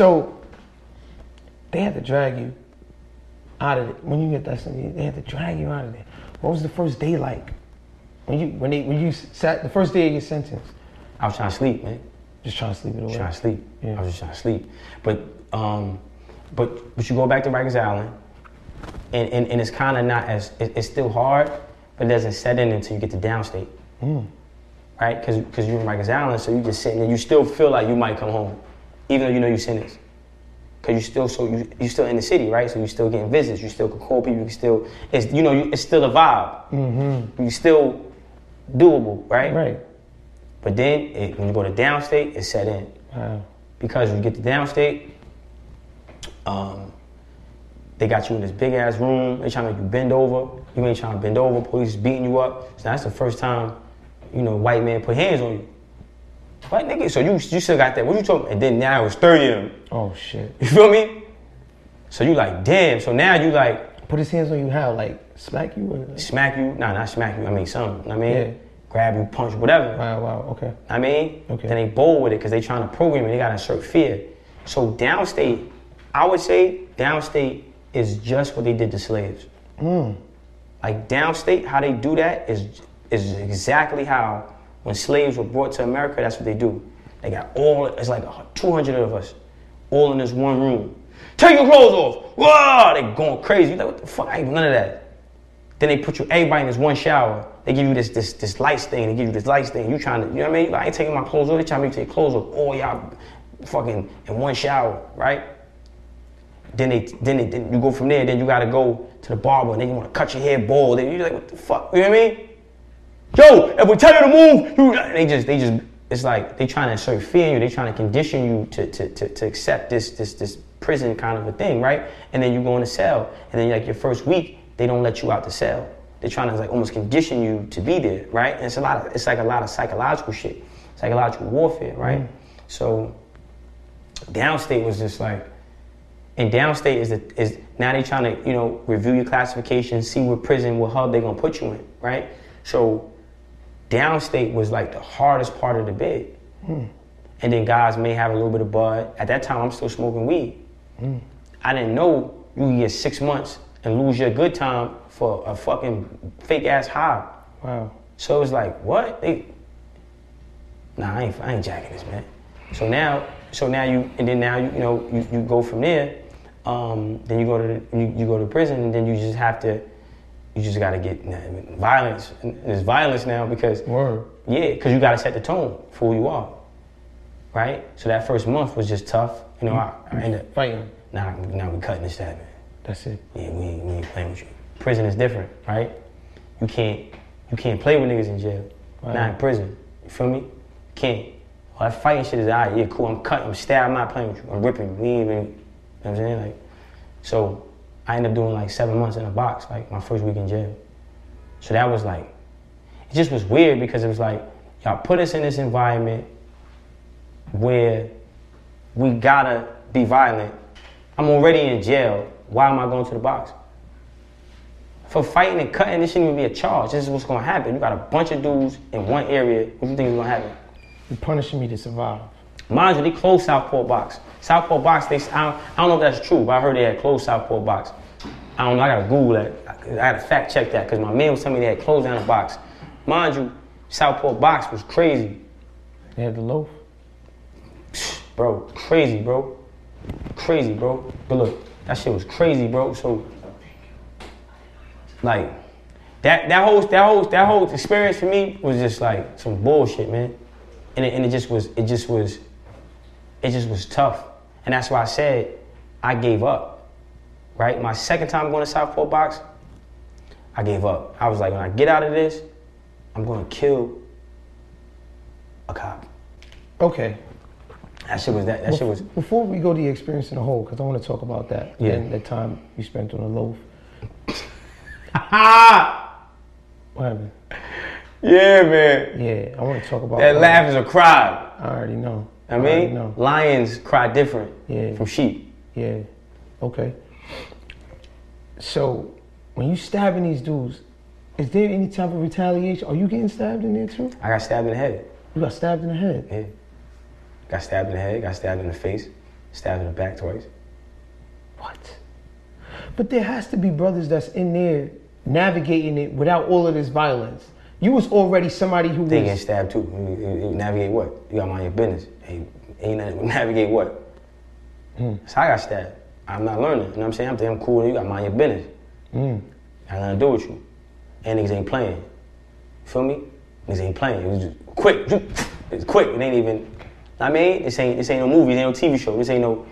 So they had to drag you out of it. When you get that sentence, they had to drag you out of there. What was the first day like? When you when they when you sat the first day of your sentence? I was trying to sleep, man. Just trying to sleep it away. Trying to sleep. Yeah. I was just trying to sleep. But um, but but you go back to Rikers Island, and and, and it's kind of not as it, it's still hard, but it doesn't set in until you get to downstate. Mm. Right? Because because you're in Rikers Island, so you just sitting there. You still feel like you might come home, even though you know you sentenced. Cause you still so you you still in the city, right? So you still getting visits. You still can call people. You can still it's you know you, it's still a vibe. Mm-hmm. You still doable, right? Right. But then it, when you go to downstate, it's set in Wow. because when you get to downstate, um, they got you in this big ass room. They trying to make you bend over. You ain't trying to bend over. Police is beating you up. So that's the first time, you know, white man put hands on you. White nigga. So you you still got that. What you talking? And then now it's thirty of them. Oh shit. You feel me? So you like, damn. So now you like Put his hands on you how? Like smack you? Or, smack you. Nah, not smack you. I mean something. I mean, Yeah. grab you, punch, whatever. wow, wow, okay. I mean, Okay. then they bold with it because they trying to program it. They got to insert fear. So downstate, I would say downstate is just what they did to slaves. Mm. Like downstate, how they do that is is exactly how when slaves were brought to America, that's what they do. They got all it's like 200 of us, all in this one room. Take your clothes off. Whoa! They going crazy. You like what the fuck? I ain't none of that. Then they put you everybody in this one shower. They give you this this this lights thing. They give you this lights thing. You trying to you know what I mean? I ain't taking my clothes off. They trying to make you take clothes off. All y'all fucking in one shower, right? Then they then, they, then you go from there. Then you gotta go to the barber and then you want to cut your hair bald. Then you like what the fuck? You know what I mean? Yo, if we tell you to move, you they just they just it's like they trying to insert fear in you. They trying to condition you to to, to, to accept this this this prison kind of a thing, right? And then you go in the cell, and then like your first week, they don't let you out the cell. They're trying to like almost condition you to be there, right? And it's a lot of it's like a lot of psychological shit, psychological warfare, right? Mm. So downstate was just like and downstate is the, is now they're trying to you know review your classification, see what prison, what hub they're gonna put you in, right? So downstate was like the hardest part of the bid. And then guys may have a little bit of bud. At that time, I'm still smoking weed. I didn't know you could get six months and lose your good time for a fucking fake ass high. Wow. So it was like, what? They, nah, I ain't, I ain't jacking this, man. So now, so now you, and then now you, you know, you, you go from there. Um, then you go to the, you, you go to prison, and then you just have to, you just got to get nah, violence. There's violence now because Word. yeah, because you got to set the tone for who you are, right? So that first month was just tough. You know, I, I ended up, Fighting. now, now we cutting this that, man. That's it. Yeah, we ain't, we ain't playing with you. Prison is different, right? You can't you can't play with niggas in jail. Right. Not in prison. You feel me? You can't. All that fighting shit is alright, yeah, cool. I'm cutting, I'm stabbing, I'm not playing with you. I'm ripping. We ain't even you know what I'm saying? Like so I ended up doing like seven months in a box, like my first week in jail. So that was like it just was weird because it was like, y'all put us in this environment where we gotta be violent. I'm already in jail. Why am I going to the box? For fighting and cutting, this shouldn't even be a charge. This is what's gonna happen. You got a bunch of dudes in one area. What do you think is gonna happen? You're punishing me to survive. Mind you, they closed Southport Box. Southport Box, they, I, don't, I don't know if that's true, but I heard they had closed Southport Box. I don't know, I gotta Google that. I gotta fact check that because my man was telling me they had closed down the box. Mind you, Southport Box was crazy. They had the loaf. Bro, crazy, bro. Crazy, bro. But look, that shit was crazy, bro. So, like, that that whole that whole that whole experience for me was just like some bullshit, man. And it, and it just was it just was it just was tough. And that's why I said I gave up. Right? My second time going to Southport Box, I gave up. I was like, when I get out of this, I'm gonna kill a cop. Okay. That shit was that that shit was Before we go to the experience in the whole, because I want to talk about that. Yeah. And the time you spent on the loaf. What happened? Yeah, man. Yeah, I want to talk about That laugh is a cry. I already know. I already mean, know. lions cry different Yeah. from sheep. Yeah. Okay. So, when you stabbing these dudes, is there any type of retaliation? Are you getting stabbed in there too? I got stabbed in the head. You got stabbed in the head. Yeah. Got stabbed in the head, got stabbed in the face. Stabbed in the back twice. What? But there has to be brothers that's in there navigating it without all of this violence. You was already somebody who They get stabbed too. You, you- you navigate what? You gotta mind your business. Hey, ain't nothing- navigate what? Hmm. So I got stabbed. I'm not learning. You know what I'm saying? I'm I'm cool. You gotta mind your business. Mm. Got nothing to do with you. And niggas ain't playing. Feel me? Niggas ain't playing. It was just quick. It's quick. It ain't even. I mean, this ain't this ain't no movie. This ain't no TV show. This ain't no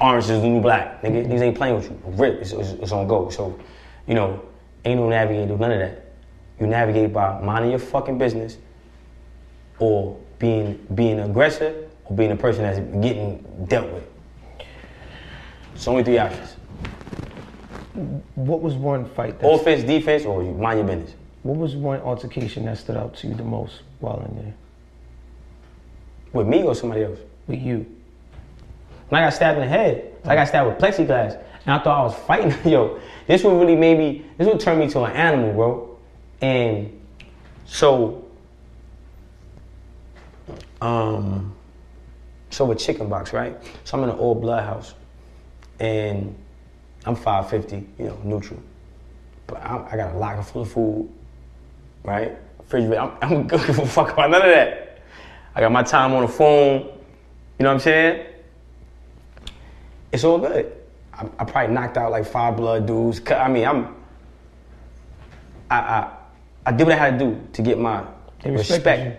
Orange is the New Black. Nigga, niggas ain't playing with you. Rip. It's, it's, it's on go. So, you know, ain't no navigate. Do none of that. You navigate by minding your fucking business, or being being an aggressor, or being a person that's getting dealt with. It's only three options: What was one fight? That, offense, defense, or you mind your business. what was one altercation that stood out to you the most while in there With me or somebody else. with you? When I got stabbed in the head, I got stabbed with plexiglass, and I thought I was fighting. Yo, this would really made me. This would turn me to an animal, bro. And so, um, so with chicken box, right? So I'm in an old blood house, and I'm 550, you know, neutral. But I, I got a locker full of food, right? Refrigerator. I'm, I'm good give a fuck about none of that. I got my time on the phone. You know what I'm saying? It's all good. I, I probably knocked out like five blood dudes. I mean, I'm. I, I I did what I had to do to get my They respect.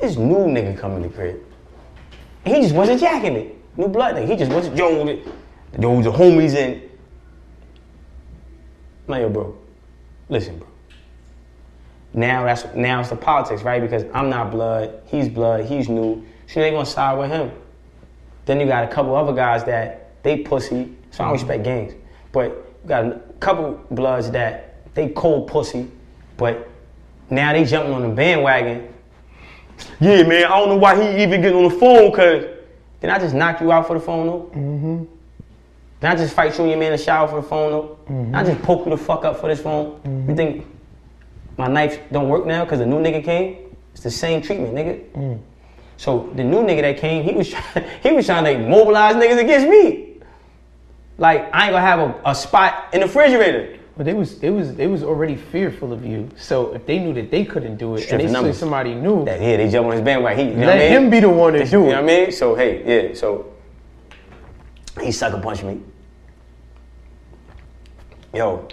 This new nigga coming to the crib. He just wasn't jacking it. New blood nigga. He just wasn't yo, yo, the homies in. I'm yo, bro, listen, bro. Now that's now it's the politics, right? Because I'm not blood, he's blood, he's new. So they gonna side with him. Then you got a couple other guys that they pussy. So I don't respect gangs. But you got a couple bloods that they cold pussy, but now they jumping on the bandwagon. Yeah, man, I don't know why he even getting on the phone, cause did I just knock you out for the phone though? Mm-hmm. Did I just fight you and your man in the shower for the phone though? Mm-hmm. Did I just poke you the fuck up for this phone? You mm-hmm. think my knife don't work now because the new nigga came? It's the same treatment, nigga. Mm. So the new nigga that came, he was trying, he was trying to mobilize niggas against me. Like I ain't gonna have a, a spot in the refrigerator. But they was they was they was already fearful of you. So if they knew that they couldn't do it, Strength and they numbers. somebody knew That yeah, they jump on his bandwagon. He, you know let what I mean? him be the one to do You know what I mean? So hey, yeah. So he sucker punched me. Yo,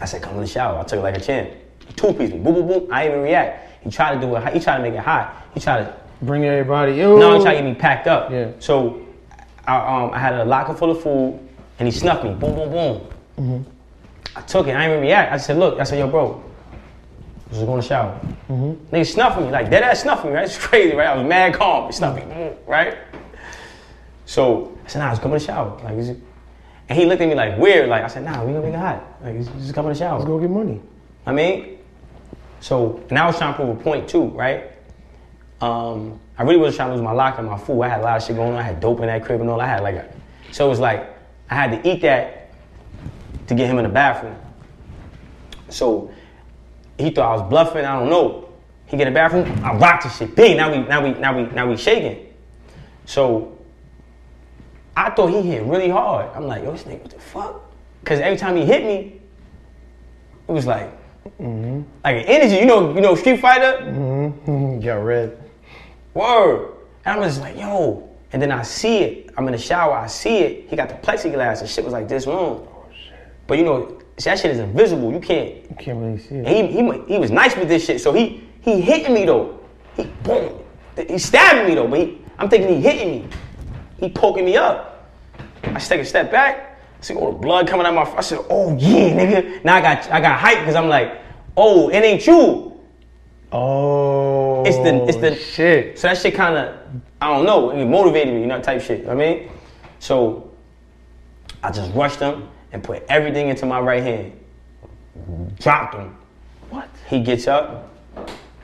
I said, come in the shower. I took it like a champ. Two piece me. Boom, boom, boom. I didn't even react. He tried to do it. He tried to make it hot. He tried to Bring everybody. Yo. no, he tried to get me packed up. Yeah. So I, um, I had a locker full of food, and he snuffed me. Boom, boom, boom. Mm-hmm. I took it. I didn't even react. I said, look. I said, yo, bro. I was going to shower. Mm-hmm. Nigga snuffing me like dead ass snuffing me. Right? It's crazy, right? I was mad calm. He snuffed me, right? So I said, nah, just come in the shower. Like? And he looked at me like weird. Like I said, nah, we gonna make it hot. Like, just come in the shower. Let's go get money. I mean, so and I was trying to prove a point too, right? Um, I really wasn't trying to lose my locker, and my food. I had a lot of shit going on. I had dope in that crib and all. I had like, a, so it was like I had to eat that to get him in the bathroom. So he thought I was bluffing. I don't know. He get in the bathroom. I rocked the shit. Big. Now we, now we, now we, now we shaking. So I thought he hit really hard. I'm like, yo, this nigga, what the fuck? Because every time he hit me, it was like, mm-hmm. like an energy. You know, you know, Street Fighter. Mm-hmm. Got red. Word. And I'm just like, yo. And then I see it. I'm in the shower. I see it. He got the plexiglass. and shit was like this long. Oh, shit. but you know, that shit is invisible. You can't. You can't really see it. And he, he, he was nice with this shit. So he he hitting me though. He boom. He stabbing me though. But he, I'm thinking he hitting me. He poking me up. I just take a step back. I see all the blood coming out my. I said, oh yeah, nigga. Now I got I got hype because I'm like, oh, it ain't you. Oh. It's the it's the shit. So that shit kind of I don't know. It motivated me, you know, type shit. You know what I mean, so I just rushed him and put everything into my right hand. Dropped him. What? He gets up.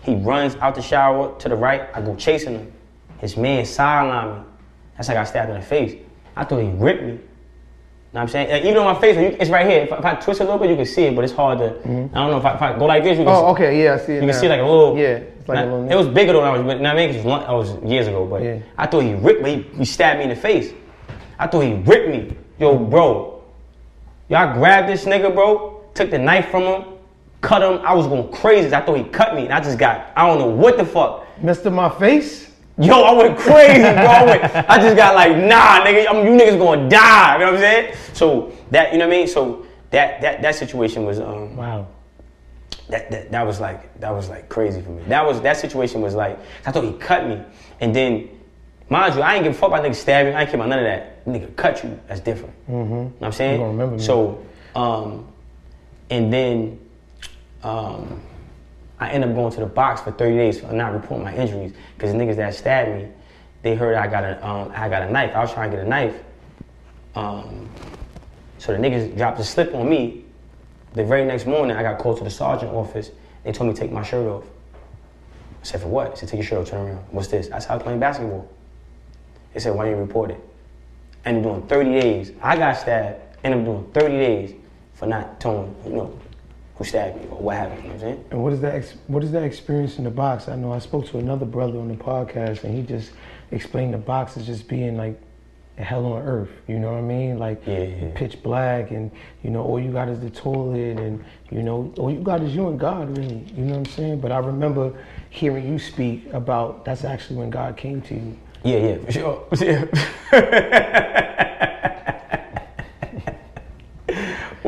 He runs out the shower to the right. I go chasing him. His man sidelined me. That's like I got stabbed in the face. I thought he ripped me. You know what I'm saying? Like, even on my face, you- it's right here. If I, if I twist it a little bit, you can see it, but it's hard to. Mm-hmm. I don't know if I, if I go like this, you can Oh, see, okay. Yeah, I see it. you now. can see like a little. Yeah, it's like a little. It was bigger though when I was, but now I mean, it was, I was years ago. But Yeah. I thought he ripped me. He, he stabbed me in the face. I thought he ripped me. Yo, bro, y'all grabbed this nigga, bro. Took the knife from him, cut him. I was going crazy. I thought he cut me, and I just got I don't know what the fuck. Messed up my face. Yo, I went crazy, bro. I, went, I just got like, nah, nigga, I'm, you niggas gonna die. You know what I'm saying? So that, you know what I mean? So that that that situation was um Wow. that, that that was like that was like crazy for me. That was that situation was like I thought he cut me, and then mind you, I ain't give a fuck about niggas stabbing. I ain't care about none of that. Nigga cut you, that's different. Mm-hmm. You know what I'm saying? You gonna remember me. So, um, and then um, I ended up going to the box for 30 days for not reporting my injuries because the niggas that stabbed me, they heard I got a um, I got a knife. I was trying to get a knife. Um, so the niggas dropped a slip on me. The very next morning, I got called to the sergeant office. They told me to take my shirt off. I said, for what? They said, take your shirt off, turn around. What's this? I said, I was playing basketball. They said, why didn't you report it? I ended up doing 30 days. I got stabbed. Ended up doing 30 days for not telling, you know, who stabbed me or what happened. You know what I'm saying? And what is that? Ex- what is that experience in the box? I know I spoke to another brother on the podcast, and he just explained the box as just being like hell on earth. You know what I mean? Like Yeah, yeah. pitch black, and you know all you got is the toilet, and you know all you got is you and God, really. You know what I'm saying? But I remember hearing you speak about that's actually when God came to you. Yeah, yeah, for sure. Yeah.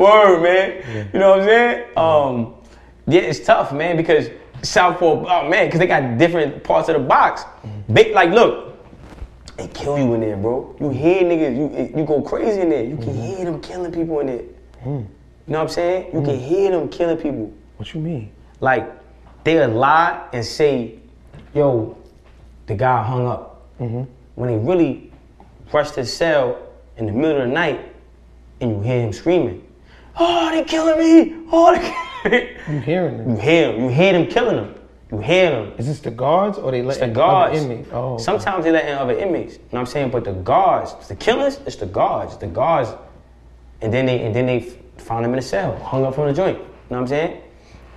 Word, man. You know what I'm saying? Um, yeah, it's tough, man, because Southport, oh man, because they got different parts of the box. Mm-hmm. Big, like, look, they kill you in there, bro. You hear niggas, you you go crazy in there. You can mm-hmm. hear them killing people in there. Hmm. You know what I'm saying? You can mm-hmm. hear them killing people. What you mean? Like, they'll lie and say, yo, the guy hung up. When they really rushed his cell in the middle of the night and you hear him screaming, oh, they killing me! Oh, they killing me! You hearing You hear him. You hear them killing them. You hear them. Is this the guards or they let It's the other guards. inmates? Oh, okay. Sometimes they let other inmates. You know what I'm saying? But the guards, the killers, it's the guards. The guards. And then they and then they found him in a cell, hung up from the joint. You know what I'm saying?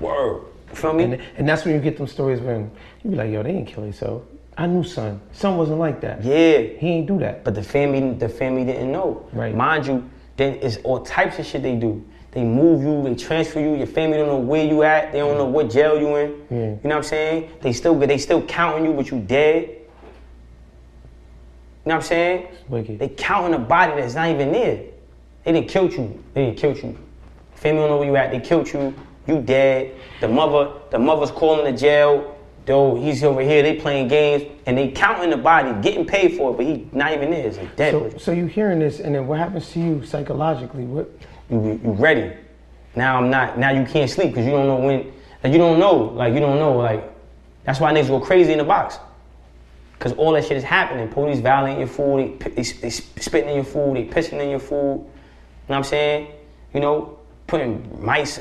Word. You feel me? And, and that's when you get them stories when you be like, yo, they didn't kill themselves. I knew son. Son wasn't like that. yeah. He ain't do that. But the family, the family didn't know. Right. Mind you, then it's all types of shit they do. They move you, they transfer you. Your family don't know where you at. They don't know what jail you in. Yeah. You know what I'm saying? They still they still counting you, but you dead. You know what I'm saying? wicked. They counting a body that's not even there. They didn't kill you. They didn't kill you. Family don't know where you at. They killed you. You dead. The mother, the mother's calling the jail. Though he's over here, they playing games and they counting the body, getting paid for it, but he not even there. It's like dead. So, so you hearing this, and then what happens to you psychologically? What? you, you ready. Now I'm not. Now you can't sleep because you don't know when. Like you don't know. Like you don't know. Like that's why niggas go crazy in the box. Cause all that shit is happening. Police violating your food. They, they, they spitting in your food. They pissing in your food. You know what I'm saying? You know, putting mice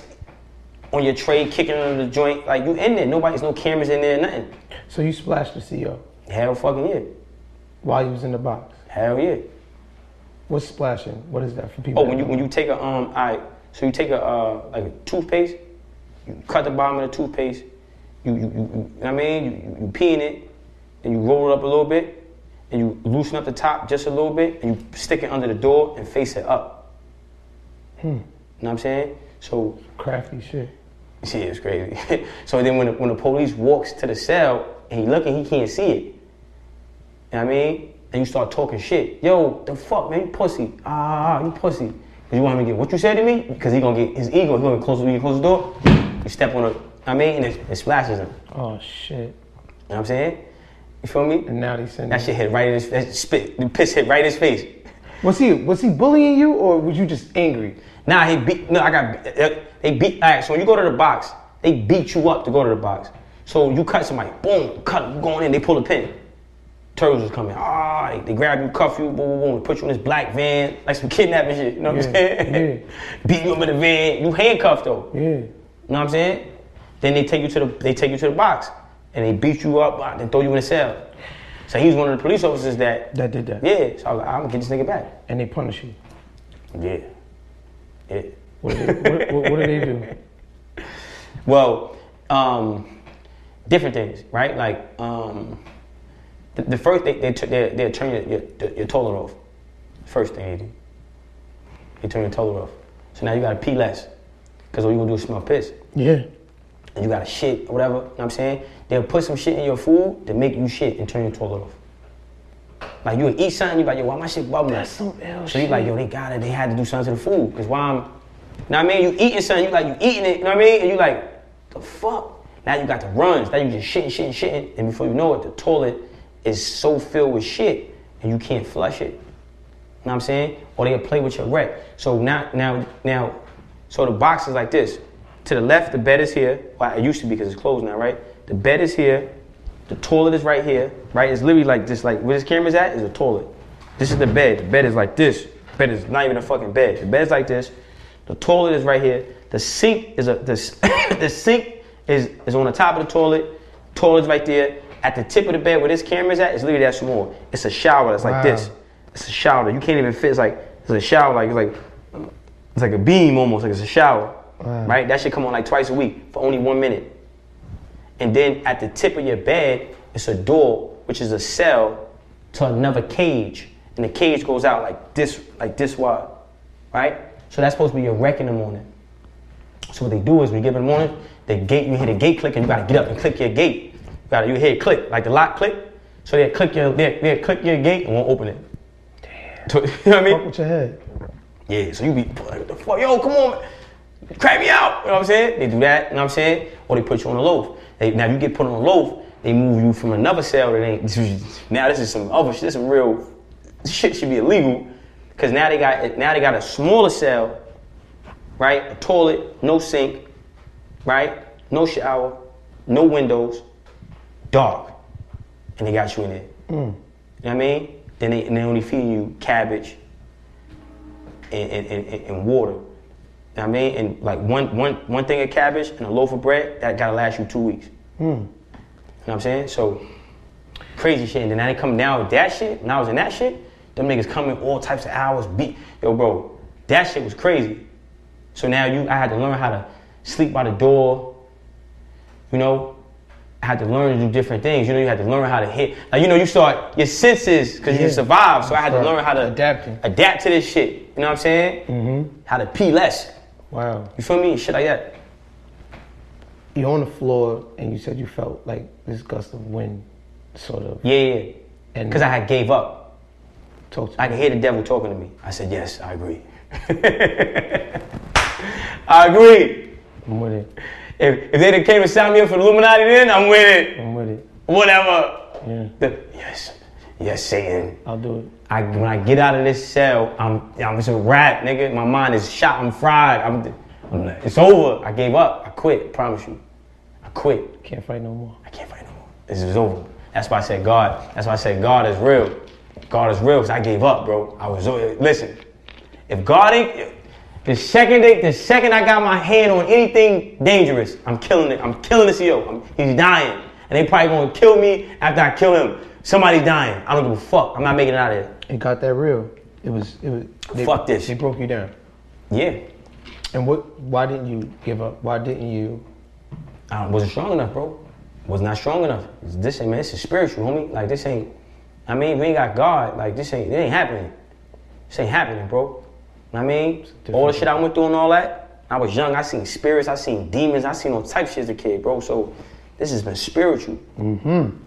on your tray, kicking under the joint. Like you in there. Nobody's no cameras in there. Nothing. So you splashed the CO Hell fucking yeah. while you was in the box. Hell yeah. What's splashing? What is that for people? Oh, when you when you take a um, I so you take a uh, like a toothpaste, you cut the bottom of the toothpaste, you you, you, you know what I mean you, you, you pee in it, then you roll it up a little bit, and you loosen up the top just a little bit, and you stick it under the door and face it up. Hmm. You know what I'm saying? So crafty shit. See, it's crazy. so then when the, when the police walks to the cell and he looking, he can't see it. You know what I mean? And you start talking shit. Yo, the fuck, man, you pussy. Ah, you pussy. Cause you want him to get what you said to me? Because he gonna get his ego. He gonna close, close the door, you step on it. I mean, and it, it splashes him. Oh shit. You know shit! what I'm saying? You feel me? And now they send. That shit hit right in his that spit. The piss hit right in his face. Was he was he bullying you or was you just angry? Nah, he beat. No, I got. They beat. All right, so when you go to the box, they beat you up to go to the box. So you cut somebody, boom, cut. You going in, they pull a pin. Turtles is coming. Ah, they, they grab you, cuff you, boom, boom, boom, put you in this black van, like some kidnapping shit. You know what I'm saying? Yeah? Beat you up in the van. You handcuffed though. Yeah. You know what I'm saying? Then they take you to the they take you to the box and they beat you up, ah, then throw you in a cell. So he's one of the police officers that. That did that. Yeah. So I was like, I'm gonna get this nigga back. And they punish you. Yeah. Yeah. What do they, what, what, what do they do? Well, um, different things, right? Like um, the, the first they they, took they, they turn your, your your toilet off. first thing they do. They turn your toilet off. So now you gotta pee less. Cause all you gonna do is smell piss. Yeah. And you gotta shit or whatever, you know what I'm saying? They'll put some shit in your food to make you shit and turn your toilet off. Like you would eat something, you like, yo, why my shit bubbling? That's some ill So you like, yo, they got it, they had to do something to the food. Cause why I'm, you know what I mean? You eating something, you like, you eating it, you know what I mean? And you like, the fuck? Now you got the runs, now you just shitting, shitting, shitting. And before you know it, the toilet is so filled with shit and you can't flush it. You know what I'm saying? Or they'll play with your rec. So now, now, now, so the box is like this. To the left, the bed is here. Well, it used to be because it's closed now, right? The bed is here. The toilet is right here, right? It's literally like this, like where this camera's at is a toilet. This is the bed. The bed is like this. The bed is not even a fucking bed. The bed is like this. The toilet is right here. The sink is a the, the sink is is on the top of the toilet. Toilet's right there. At the tip of the bed where this camera's at, it's literally that small. It's a shower that's like Wow. this. It's a shower. You can't even fit. It's like it's a shower. Like it's like it's like a beam almost. Like it's a shower. Wow. Right? That should come on like twice a week for only one minute. And then at the tip of your bed, it's a door, which is a cell to another cage. And the cage goes out like this, like this wide. Right? So that's supposed to be your rec in the morning. So what they do is when you get up in the morning, the gate, you hear the gate click and you gotta get up and click your gate. You gotta you hear it click, like the lock click. So they click your they they click your gate and won't open it. Damn. You know what I mean? Fuck with your head. Yeah, so you be like, what the fuck? Yo, come on, man. Crack me out. You know what I'm saying? They do that, you know what I'm saying? Or they put you on a loaf. They, now if you get put on a loaf, they move you from another cell that ain't now this is some other shit, this is some real shit should be illegal. Cause now they got now they got a smaller cell, right? A toilet, no sink, right? No shower, no windows, dark. And they got you in there. Mm. You know what I mean? Then they, and they only feeding you cabbage and, and, and, and water. You know what I mean? And like one, one, one thing of cabbage and a loaf of bread, that gotta last you two weeks. You know what I'm saying? So crazy shit. And then I didn't come down with that shit. When I was in that shit, them niggas coming all types of hours, beat. Yo, bro, that shit was crazy. So now you, I had to learn how to sleep by the door. You know, I had to learn to do different things. You know, you had to learn how to hit. Like, you know, you start your senses because you Yeah. survived. So I had to learn how to adapting. adapt to this shit. You know what I'm saying? Mm-hmm. How to pee less. Wow. You feel me? Shit like that. You're on the floor and you said you felt like this gust of wind, sort of. Yeah, yeah. And- Because I had gave up. Talk to I could hear the devil talking to me. I said, yes, I agree. I agree. I'm with it. If, if they done came and signed me up for the Illuminati then, I'm with it. I'm with it. Whatever. Yeah. The- yes. Yes, Satan. I'll do it. I, when I get out of this cell, I'm, I'm it's a wrap, nigga. My mind is shot. I'm fried. I'm, I'm it's over. I gave up. I quit. promise you. I quit. Can't fight no more. I can't fight no more. This is over. That's why I said God. That's why I said God is real. God is real because I gave up, bro. I was listen. If God ain't the second they, the second I got my hand on anything dangerous, I'm killing it. I'm killing this yo. I'm, he's dying, and they probably gonna kill me after I kill him. Somebody's dying. I don't give a fuck. I'm not making it out of there. It got that real. It was. It was. They, Fuck this. They broke you down. Yeah, And what? Why didn't you give up? Why didn't you? I wasn't strong enough, bro. Was not strong enough. This ain't man. This is spiritual, homie. Like this ain't. I mean, we ain't got God. Like this ain't. It ain't happening. This ain't happening, bro. Know what I mean, all the shit I went through and all that. I was young. I seen spirits. I seen demons. I seen all type shit as a kid, bro. So this has been spiritual. Mm-hmm.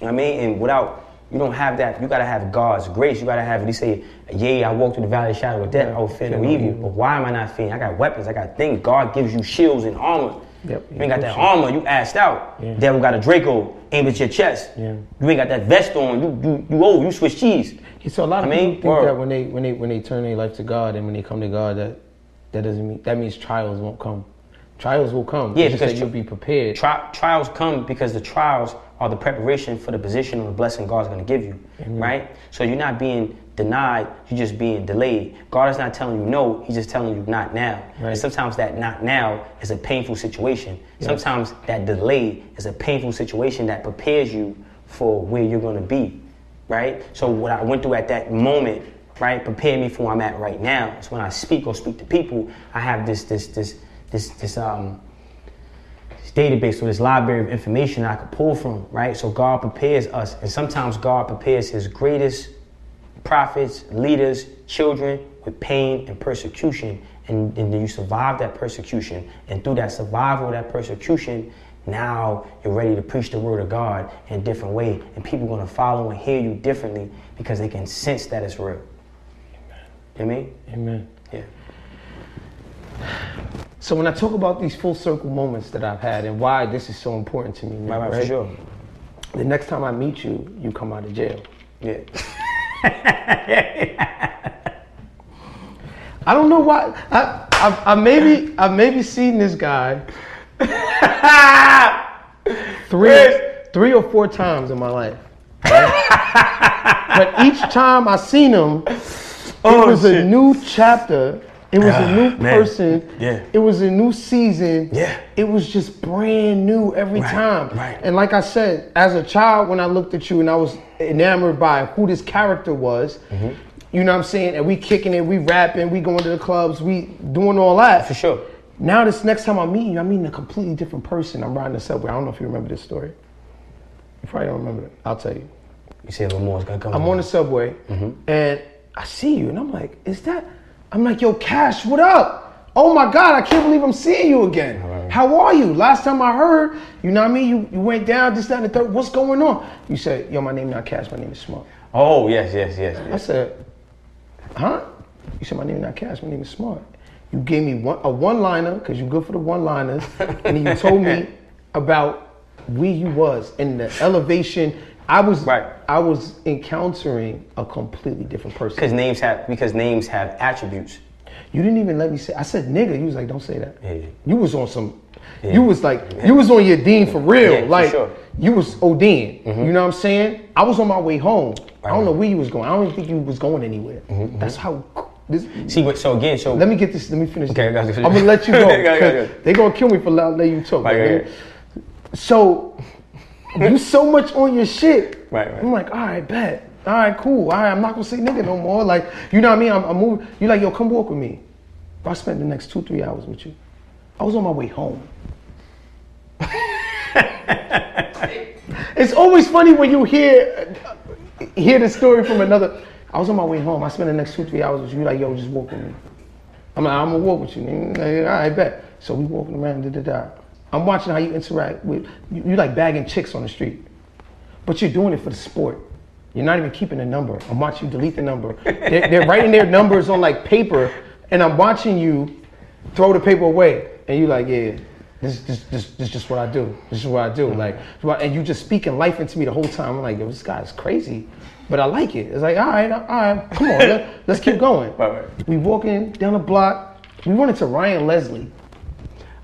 You know what I mean, and without you don't have that. You gotta have God's grace. You gotta have. He say, "Yea, I walk through the valley of the shadow of death. I will fear no evil." But why am I not fearing? I got weapons. I got things. God gives you shields and armor. Yep, You ain't got that armor. You assed out. Yeah. Devil got a Draco aimed at your chest. Yeah. You ain't got that vest on. You you you old. You Swiss cheese. So a lot of I mean, people think that when they when they when they turn their life to God and when they come to God that that doesn't mean that means trials won't come. Trials will come. Yeah, It's because you'll be prepared. Tri- trials come because the trials are the preparation for the position or the blessing God's going to give you, right? So you're not being denied, you're just being delayed. God is not telling you no, He's just telling you not now. Right. And sometimes that not now is a painful situation. Sometimes that delay is a painful situation that prepares you for where you're going to be, right? So what I went through at that moment, right, prepared me for where I'm at right now. So when I speak or speak to people, I have this this this this this um database or this library of information I could pull from, right? So God prepares us, and sometimes God prepares His greatest prophets, leaders, children with pain and persecution. And, and then you survive that persecution. And through that survival of that persecution, now you're ready to preach the word of God in a different way. And people are going to follow and hear you differently because they can sense that it's real. You know what I mean? Amen. Yeah. So when I talk about these full circle moments that I've had and why this is so important to me, Right, right, for sure. The next time I meet you, you come out of jail. Yeah. I don't know why. I, I, I maybe I maybe seen this guy three three or four times in my life. right? but each time I seen him, it Oh, was a new chapter. It was Ah, a new man. person. Yeah. It was a new season. Yeah. It was just brand new every Right, time. right. And like I said, as a child, when I looked at you and I was enamored by who this character was, Mm-hmm. you know what I'm saying? And we kicking it, we rapping, we going to the clubs, we doing all that. For sure. Now this next time I meet you, I'm meeting a completely different person. I'm riding the subway. I don't know if you remember this story. You probably don't remember it. I'll tell you. You say Lamore's gonna come. I'm on the subway Mm-hmm. and I see you and I'm like, is that? I'm like, yo, Cash, what up? Oh my God, I can't believe I'm seeing you again. How are you? Last time I heard, you know what I mean? You, you went down, this, that, and the third. What's going on? You said, yo, my name not Cash, my name is Smart. Oh yes, yes, yes. I said, huh? You said, my name not Cash, my name is Smart. You gave me one, a one-liner, because you're good for the one-liners, and you told me about where you was and the elevation. I was, Right. I was encountering a completely different person. Because names have because names have attributes. You didn't even let me say. I said nigga. You was like, don't say that. Yeah. You was on some. You was like, you was on your deen for real. Yeah, for like, sure. you was ODing. Mm-hmm. You know what I'm saying? I was on my way home. I don't know where you was going. I don't even think you was going anywhere. Mm-hmm, mm-hmm. That's how. This, See, but so again, so let me get this. Let me finish. Okay, this. I got you. I'm gonna let you go. Okay, okay, okay. They gonna kill me for letting you talk. Right, right, right. So you so much on your shit. Right, right. I'm like, all right, bet. All right, cool. All right, I'm not gonna say nigga no more. Like, you know what I mean? I'm, I'm moving. You like, yo, come walk with me. I spent the next two, three hours with you. I was on my way home. it's always funny when you hear hear the story from another. I was on my way home. I spent the next two, three hours with you. Like, yo, just walk with me. I'm like, I'm gonna walk with you. Like, all right, bet. So we walking around, da da da. I'm watching how you interact with you, you like bagging chicks on the street, but you're doing it for the sport. You're not even keeping the number. I'm watching you delete the number. They're, they're writing their numbers on like paper, and I'm watching you throw the paper away, and you're like, yeah, this this this this is just what I do. This is what I do. Mm-hmm. Like, and you just speaking life into me the whole time. I'm like, yo, this guy's crazy, but I like it. It's like, all right, all right, come on, let, let's keep going. Right, right. We walking down the block. We run into Ryan Leslie.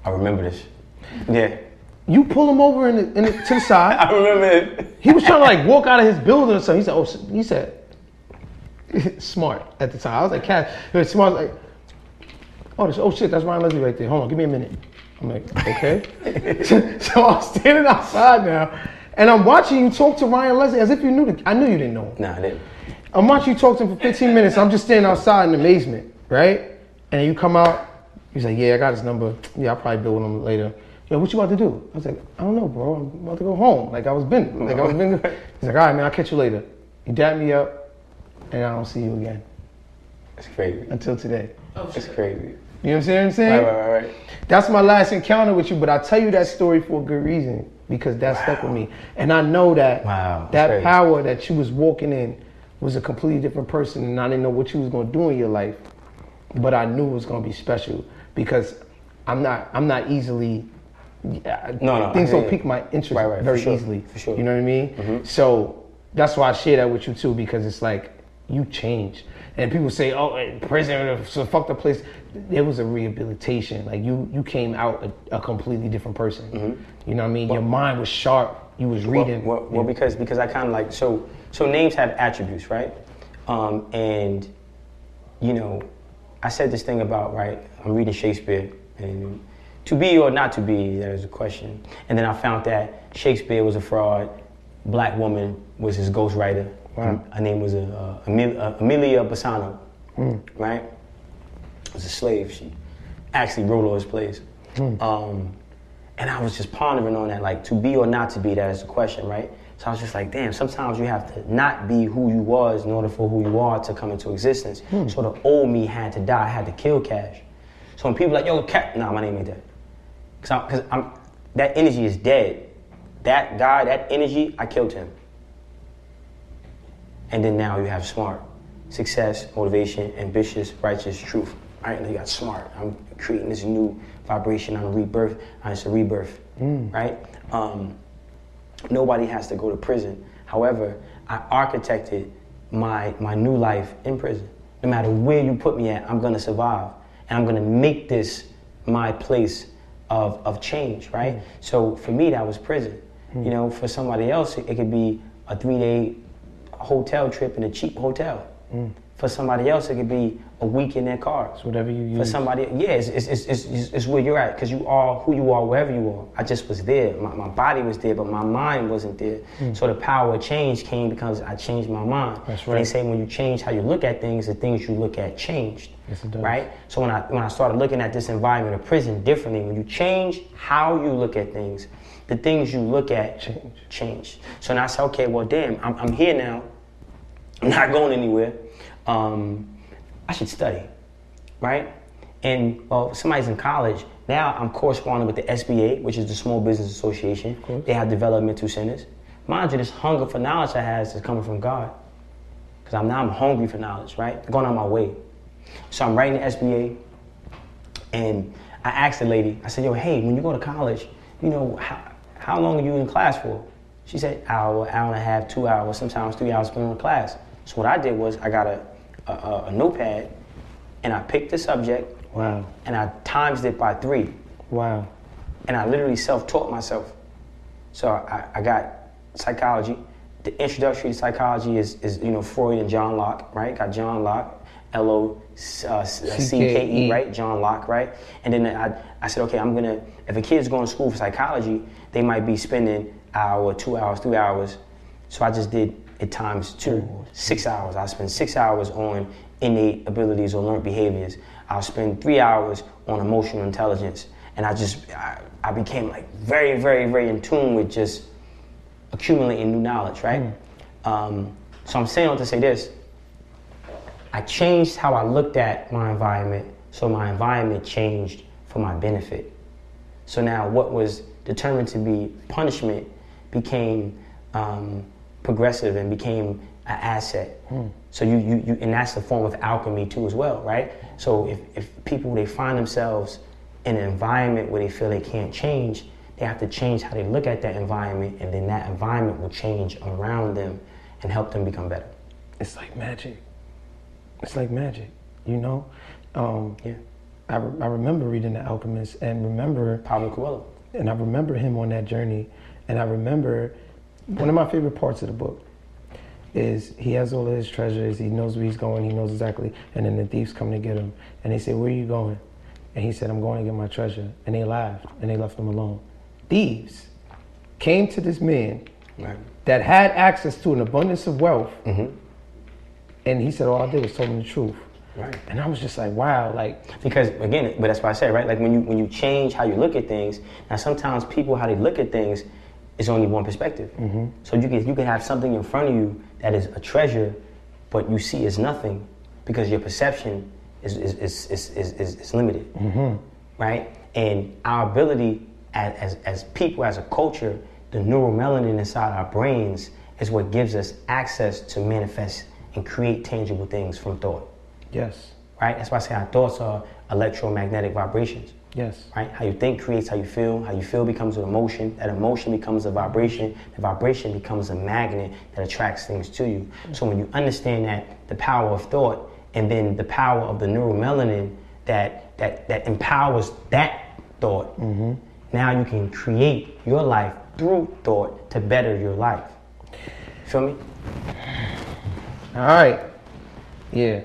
I remember this. Yeah, You pull him over in the, in the, to the side. I remember it. He was trying to like walk out of his building or something. He said, "Oh, he said, smart at the time." I was like, "Cat." He was smart. I was like, "Oh, this, oh shit, that's Ryan Leslie right there. Hold on, give me a minute." I'm like, "Okay." so, so I'm standing outside now, and I'm watching you talk to Ryan Leslie as if you knew. The, I knew you didn't know him. Nah, I didn't. I'm watching you talk to him for 15 minutes. I'm just standing outside in amazement, right? And you come out. He's like, "Yeah, I got his number. Yeah, I'll probably build with him later." Yo, what you about to do? I was like, I don't know, bro. I'm about to go home. Like I was been, like I was been. He's like, all right, man, I'll catch you later. He dapped me up, and I don't see you again It's crazy. until today. Oh, it's crazy. You know what I'm saying? I'm saying? Right, right, right, right. That's my last encounter with you, but I tell you that story for a good reason because that stuck with me, and I know that Wow, that crazy. power that you was walking in was a completely different person, and I didn't know what you was gonna do in your life, but I knew it was gonna be special because I'm not I'm not easily. Yeah, No, no, things don't pique my interest Right, right, for very sure, easily. for sure. Mm-hmm. You know what I mean? So that's why I share that with you too because it's like you change. And people say, "Oh, eh, prison, so fuck the place." There was a rehabilitation. Like you, you came out a, a completely different person. You know what I mean? Your mind was sharp. You was Mm-hmm. Well, reading. well, well, because because I kind of like so so names have attributes, right? Um, and you know, I said this thing about right. I'm reading Shakespeare, and to be or not to be, there's a question. And then I found that Shakespeare was a fraud. Black woman was his ghostwriter. Wow. Her name was uh, Amelia, uh, Amelia Bassano, right? was a slave. She actually wrote all his plays. Um, and I was just pondering on that, like to be or not to be, that is the question, right? So I was just like, damn, sometimes you have to not be who you was in order for who you are to come into existence. So the old me had to die. I had to kill Cash. So when people like, yo, Cat, nah, my name ain't that. Cause I'm, I'm, that energy is dead. That guy, that energy, I killed him. And then now you have smart, success, motivation, ambitious, righteous, truth. Right? And you got smart. I'm creating this new vibration. I'm rebirth. Uh, It's a rebirth. Right? Um, nobody has to go to prison. However, I architected my my new life in prison. No matter where you put me at, I'm gonna survive, and I'm gonna make this my place of of change. Right. Mm. So for me, that was prison. Mm. You know, for somebody else, it, it could be a three day hotel trip in a cheap hotel. Mm. For somebody else, it could be a week in their car. It's whatever you use. For somebody, yeah, it's, it's, it's, it's, where you're at because you are who you are wherever you are. I just was there. My, my body was there, but my mind wasn't there. So the power of change came because I changed my mind. Hmm. That's And they say when you change how you look at things, the things you look at changed. Yes, it does. Right? So when I, when I started looking at this environment of prison differently, when you change how you look at things, the things you look at Change. change. So now I said, okay, well, damn, I'm, I'm here now. I'm not going anywhere. Um, I should study, right? And well, somebody's in college. Now I'm corresponding with the SBA, which is the Small Business Association. They have developmental centers. Mind you, this hunger for knowledge I has is coming from God. Because I'm now I'm hungry for knowledge, right? Going on my way. So I'm writing the SBA, and I asked the lady, I said, yo, hey, when you go to college, you know, how, how long are you in class for? She said, hour, hour and a half, two hours, sometimes three hours depending on the class. So what I did was I got a, a, a, a notepad and I picked the subject Wow. and I times it by three. Wow. And I literally self-taught myself. So I, I got psychology. The introductory to psychology is, is, you know, Freud and John Locke, right? Got John Locke, L-O-C-K-E, uh, right? John Locke, right? And then I, I said, okay, I'm gonna, if a kid's going to school for psychology, they might be spending hour, two hours, three hours. So I just did it times two, six hours. I spend six hours on innate abilities or learned behaviors. I'll spend three hours on emotional intelligence. And I just, I, I became like very, very, very in tune with just accumulating new knowledge, right? Um, so I'm saying all to say this. I changed how I looked at my environment, so my environment changed for my benefit. So now, what was determined to be punishment became um, progressive and became an asset. So you, you, you, and that's a form of alchemy too, as well, right? So if, if people they find themselves in an environment where they feel they can't change, they have to change how they look at that environment, and then that environment will change around them and help them become better. It's like magic. It's like magic, you know? Um, Yeah. I, re- I remember reading The Alchemist and remember Pablo Coelho. and I remember him on that journey. And I remember one of my favorite parts of the book is he has all of his treasures. He knows where he's going. He knows exactly. And then the thieves come to get him, and they say, "Where are you going?" And he said, "I'm going to get my treasure." And they laughed and they left him alone. Thieves came to this man Right. that had access to an abundance of wealth, mm-hmm. and he said, "All I did was told him the truth." Right. And I was just like, "Wow!" Like, Because again, but that's why I said, right? Like when you when you change how you look at things. Now sometimes people how they look at things is only one perspective. Mm-hmm. So you can you can have something in front of you that is a treasure, but you see as nothing because your perception is is is is, is, is, is limited, mm-hmm. right? And our ability as, as as people as a culture, the neural neuromelanin inside our brains is what gives us access to manifest and create tangible things from thought yes, right? That's why I say our thoughts are electromagnetic vibrations, yes, right? How you think creates how you feel. How you feel becomes an emotion. That emotion becomes a vibration. The vibration becomes a magnet that attracts things to you. So when you understand that the power of thought and then the power of the neuromelanin that that that empowers that thought, mm-hmm. now you can create your life through thought to better your life. Feel me? All right. Yeah,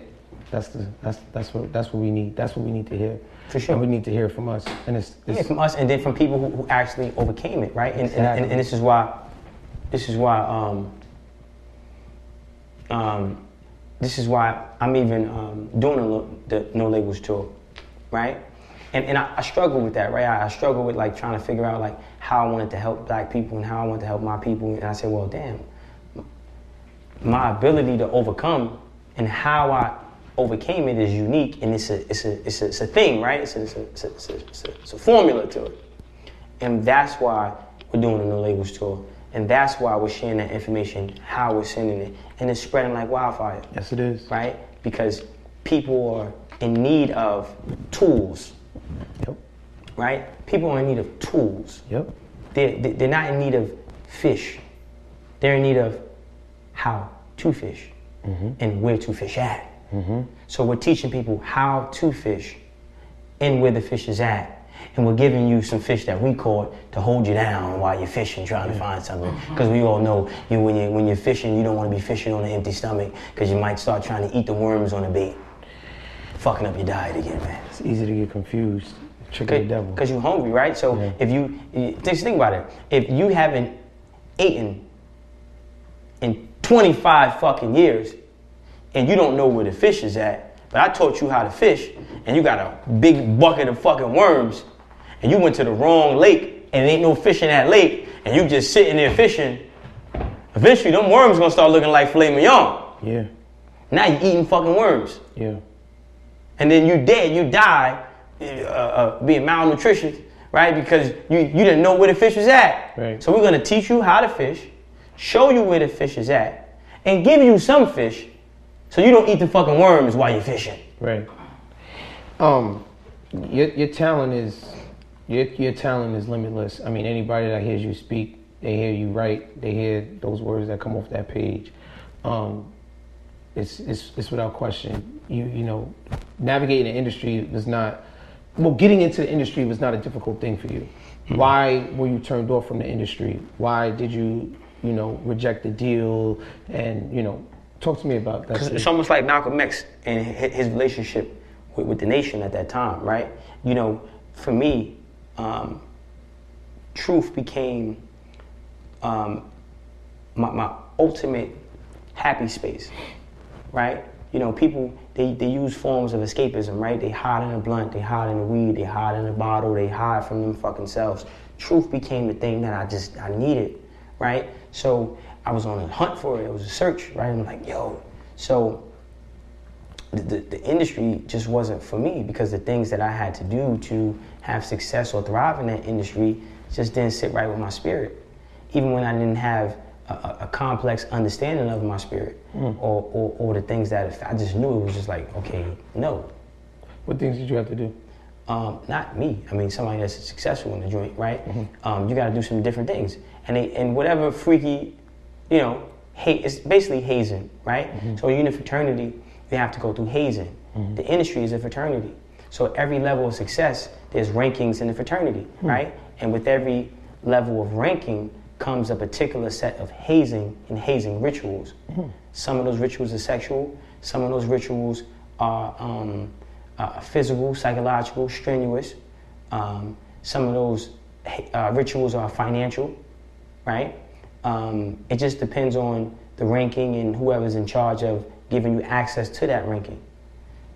that's the that's that's what that's what we need. That's what we need to hear. For sure. And we need to hear from us. And it's, it's Yeah, from us, and then from people who, who actually overcame it, right? And, and, and, and this is why, this is why, um, um, this is why I'm even um, doing a, the No Labels tour, right? and, and I, I struggle with that, right? I, I struggle with like trying to figure out like how I wanted to help black people and how I wanted to help my people. And I said, well, damn, my ability to overcome and how I overcame it is unique and it's a, it's a, it's a, it's a thing, right? It's a, it's, a, it's, a, it's, a, it's, a, formula to it. And that's why we're doing the No Labels tour. And that's why we're sharing that information, how we're sending it. And it's spreading like wildfire. Yes, it is. Right? Because people are in need of tools. Yep. Right? People are in need of tools. Yep. They're, they're not in need of fish. They're in need of how to fish mm-hmm. and where to fish at. So we're teaching people how to fish and where the fish is at. And we're giving you some fish that we caught to hold you down while you're fishing, trying to find something. Because we all know you when you when you're fishing, you don't want to be fishing on an empty stomach because you might start trying to eat the worms on the bait, fucking up your diet again, man. It's easy to get confused. Trick of the devil. Because you're hungry, right? So Yeah. if you, you just think about it, if you haven't eaten in 25 fucking years and you don't know where the fish is at, but I taught you how to fish and you got a big bucket of fucking worms and you went to the wrong lake and ain't no fish in that lake and you just sitting there fishing, eventually them worms gonna start looking like filet mignon. Yeah. Now you eating fucking worms Yeah. and then you dead, you die, uh, uh, being malnutritious, right? Because you, you didn't know where the fish was at. Right. So we're gonna teach you how to fish, show you where the fish is at, and give you some fish, so you don't eat the fucking worms while you're fishing. Right. Um, your your talent is your your talent is limitless. I mean, anybody that hears you speak, they hear you write, they hear those words that come off that page. Um, it's it's it's without question. You you know, navigating the industry was not well. Getting into the industry was not a difficult thing for you. Why were you turned off from the industry? Why did you you know reject the deal? And you know, talk to me about that. It's almost like Malcolm X and his relationship with, with the nation at that time, right? You know, for me, um, truth became um, my, my ultimate happy space, right? You know, people they, they use forms of escapism, right? They hide in a blunt, they hide in the weed, they hide in a bottle, they hide from them fucking selves. Truth became the thing that I just I needed, right? So I was on a hunt for it. It was a search, right? I'm like, yo. So the, the, the industry just wasn't for me because the things that I had to do to have success or thrive in that industry just didn't sit right with my spirit. Even when I didn't have a, a, complex understanding of my spirit or, or, or the things that I just knew it was just like, okay, no. What things did you have to do? Um, not me. I mean, somebody that's successful in the joint, right? Um, you got to do some different things, and they, and whatever freaky, you know, hate. It's basically hazing, right? So you're in a fraternity, you have to go through hazing. The industry is a fraternity, so every level of success, there's rankings in the fraternity, right? And with every level of ranking comes a particular set of hazing and hazing rituals. Some of those rituals are sexual. Some of those rituals are um, uh, physical, psychological, strenuous. Um, some of those uh, rituals are financial, right? Um, it just depends on the ranking and whoever's in charge of giving you access to that ranking.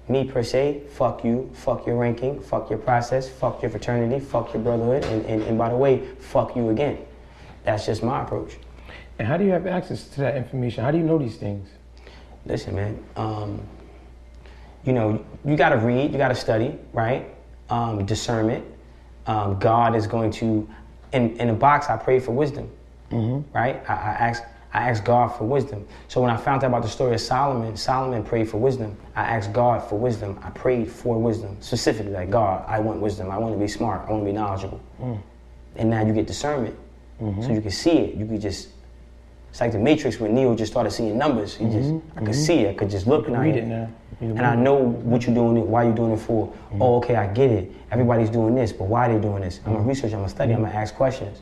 Me per se, fuck you, fuck your ranking, fuck your process, fuck your fraternity, fuck your brotherhood, and, and, and by the way, fuck you again. That's just my approach. And how do you have access to that information? How do you know these things? Listen, man. Um, you know, you got to read, you got to study, right? Um, discernment. Um, God is going to, in, in a box, I pray for wisdom, right? I, I ask, I asked God for wisdom. So when I found out about the story of Solomon, Solomon prayed for wisdom. I asked God for wisdom. I prayed for wisdom, specifically like God. I want wisdom. I want to be smart. I want to be knowledgeable. And now you get discernment, so you can see it. You can just. It's like the Matrix when Neo just started seeing numbers. He just, I could see it. I could just look and I Read it now. And I know what you're doing it, why you're doing it for. Oh, okay, I get it. Everybody's doing this, but why are they doing this? I'm gonna research, I'm gonna study, I'm gonna ask questions.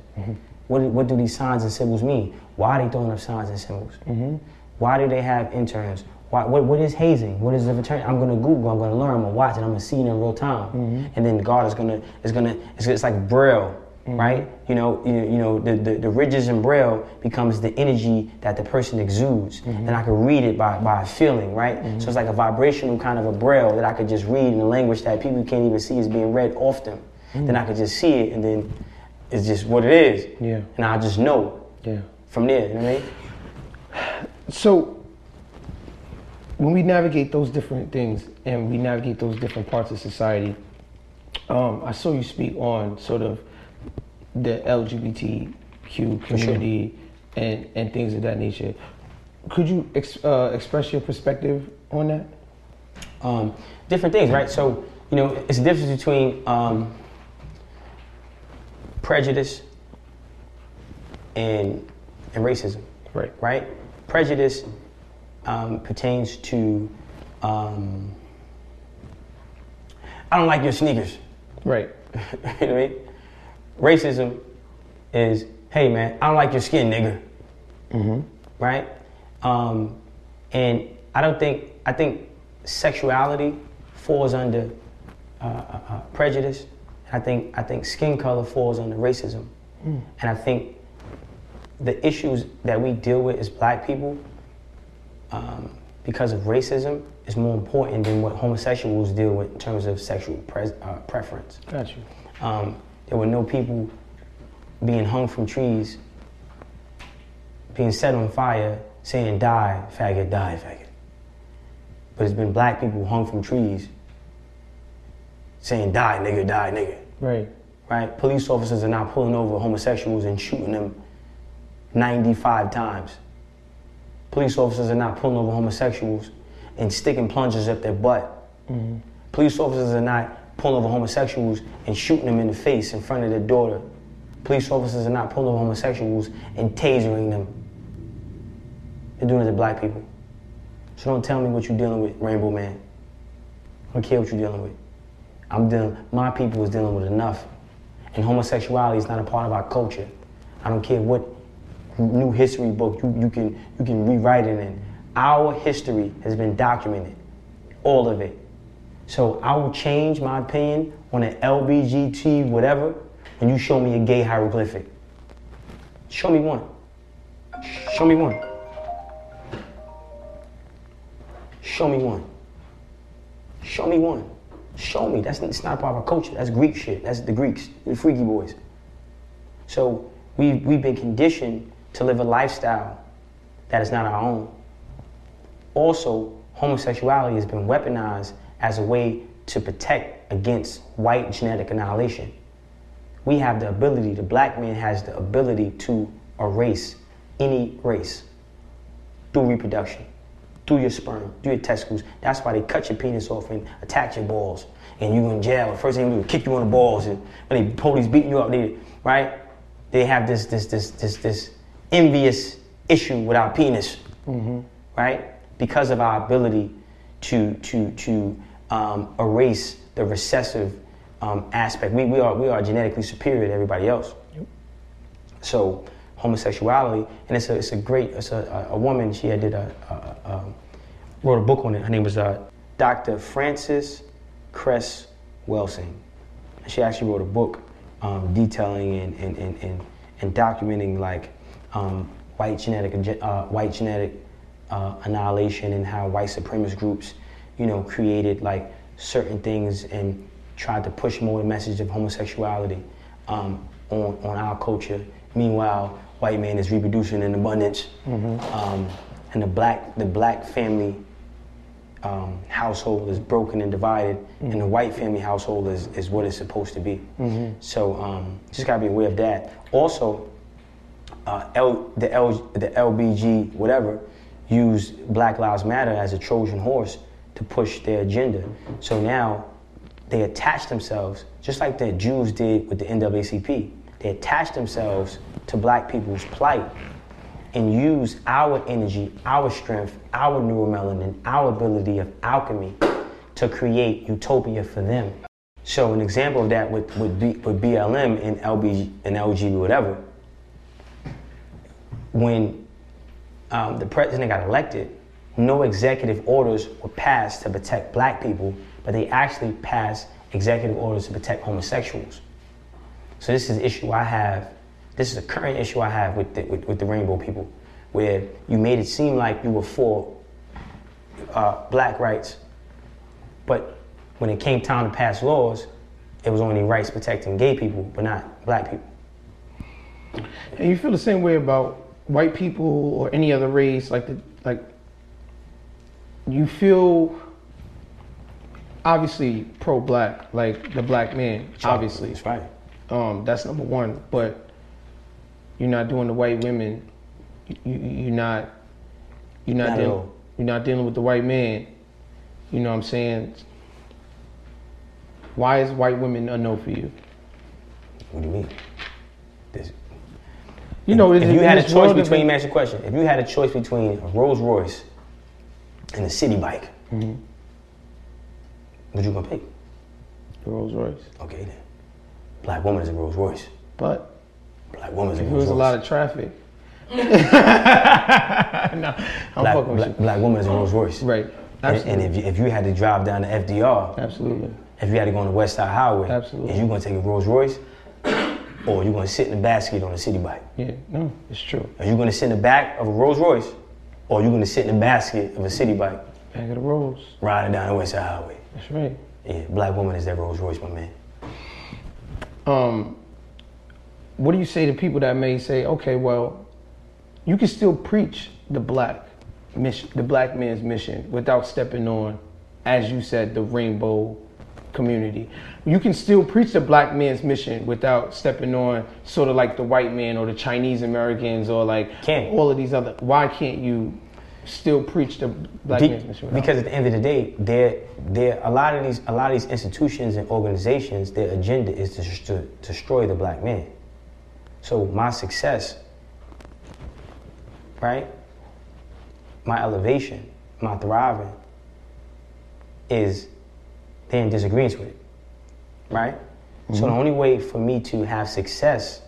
What, what do these signs and symbols mean? Why are they throwing up signs and symbols? Mm-hmm. Why do they have interns? Why, what, what is hazing? What is the fraternity? I'm gonna Google, I'm gonna learn, I'm gonna watch it, I'm gonna see it in real time. Mm-hmm. And then God is gonna, is gonna, it's, it's like Braille. Mm-hmm. right? You know, you, you know, the, the, the ridges in Braille becomes the energy that the person exudes, and I could read it by, by feeling, right? So it's like a vibrational kind of a Braille that I could just read in a language that people can't even see is being read often. Mm. Then I could just see it, and then it's just what it is. Yeah. And I just know Yeah. from there. You know what I mean? So when we navigate those different things and we navigate those different parts of society, um, I saw you speak on sort of the LGBTQ community and, and things of that nature. Could you ex- uh, express your perspective on that? um, different things, right? So, you know, it's a difference between um, prejudice and and racism, Right. right? Prejudice um, pertains to um, I don't like your sneakers. Right. you know what I mean? Racism is, hey man, I don't like your skin, nigga. Right? Um, and I don't think I think sexuality falls under uh, uh, uh, prejudice. I think I think skin color falls under racism, and I think the issues that we deal with as Black people, um, because of racism, is more important than what homosexuals deal with in terms of sexual pres- uh, preference. Got you. Um, there were no people being hung from trees, being set on fire, saying "die, faggot, die, faggot." But it's been black people hung from trees, saying "die, nigga, die, nigga." Right. Right? Police officers are not pulling over homosexuals and shooting them 95 times. Police officers are not pulling over homosexuals and sticking plungers up their butt. Mm-hmm. Police officers are not pulling over homosexuals and shooting them in the face in front of their daughter. Police officers are not pulling over homosexuals and tasering them. They're doing it to black people. So don't tell me what you're dealing with, Rainbow Man. I don't care what you're dealing with. I'm dealing, my people is dealing with enough. And homosexuality is not a part of our culture. I don't care what new history book you, you can you can rewrite it in. Our history has been documented. All of it. So I will change my opinion on an LBGT whatever when you show me a gay hieroglyphic. Show me one. Show me one. Show me one. Show me one. Show me. That's it's not part of our culture. That's Greek shit. That's the Greeks, the freaky boys. So we we've been conditioned to live a lifestyle that is not our own. Also, homosexuality has been weaponized as a way to protect against white genetic annihilation. We have the ability, the black man has the ability to erase any race through reproduction, through your sperm, through your testicles. That's why they cut your penis off and attack your balls. And you in jail. The first thing they do is kick you on the balls. And when they police beating you up, they, right? They have this, this, this, this, this envious issue with our penis, right? Because of our ability to, to, to um, erase the recessive um, aspect. We, we, are, we are genetically superior to everybody else. Yep. So homosexuality, and it's a, it's a great, it's a, a, woman, she had did a, a, a, wrote a book on it. Her name was uh, Dr. Frances Cress Welsing. She actually wrote a book um, detailing and, and, and, and, and documenting like um, white genetic, uh, white genetic uh, annihilation and how white supremacist groups, you know, created like certain things and tried to push more the message of homosexuality um, on, on our culture. Meanwhile, white man is reproducing in abundance, um, and the black the black family um, household is broken and divided, and the white family household is, is what it's supposed to be. So um, just gotta be aware of that. Also, uh, L, the L, the LBG whatever use Black Lives Matter as a Trojan horse to push their agenda. So now they attach themselves, just like the Jews did with the NAACP. They attach themselves to black people's plight and use our energy, our strength, our neuromelanin, our ability of alchemy to create utopia for them. So an example of that with, with, BLM and LB and LG whatever, when um, the president got elected, no executive orders were passed to protect black people, but they actually passed executive orders to protect homosexuals. So this is the issue I have. This is a current issue I have with the, with, with the rainbow people, where you made it seem like you were for uh, black rights, but when it came time to pass laws, it was only rights protecting gay people, but not black people. And you feel the same way about white people or any other race, like the like. You feel obviously pro-black, like the black man, obviously. That's right. Um, that's number one. But you're not doing the white women. You, you you're not. You're not, Not dealing. You're not dealing with the white man. You know what I'm saying? Why is white women a no for you? What do you mean? This, You know, if in- you had a choice between, ask you a question. If you had a choice between a Rolls Royce and a city bike, Mm-hmm. what you gonna pick? the Rolls Royce, Okay then. Black woman is a Rolls Royce. but Black woman is a Rolls there was Royce. a lot of traffic. no, I'm black, black, black woman is a Rolls Royce. Right. And, Absolutely. and if, you, if you had to drive down the FDR, Absolutely. if you had to go on the West Side Highway, Absolutely. is you gonna take a Rolls Royce, or you gonna sit in the basket on a city bike? Yeah. No, it's true. Are you gonna sit in the back of a Rolls Royce, or are you gonna sit in the basket of a city bike Back of the Rolls. riding down the West Side Highway? That's right. Yeah, black woman is that Rolls Royce, my man. Um, what do you say to people that may say, okay, well, you can still preach the black mission, the black man's mission, without stepping on, as you said, the rainbow community. You can still preach the black man's mission without stepping on, sort of like the white man or the Chinese Americans or like Can't. all of these other. Why can't you still preach the black Be- man's mission? without- because at the end of the day, there, there, a lot of these, a lot of these institutions and organizations, their agenda is to, to destroy the black man. So my success, right, my elevation, my thriving, is they're in disagreement with it, right? So the mm-hmm. only way for me to have success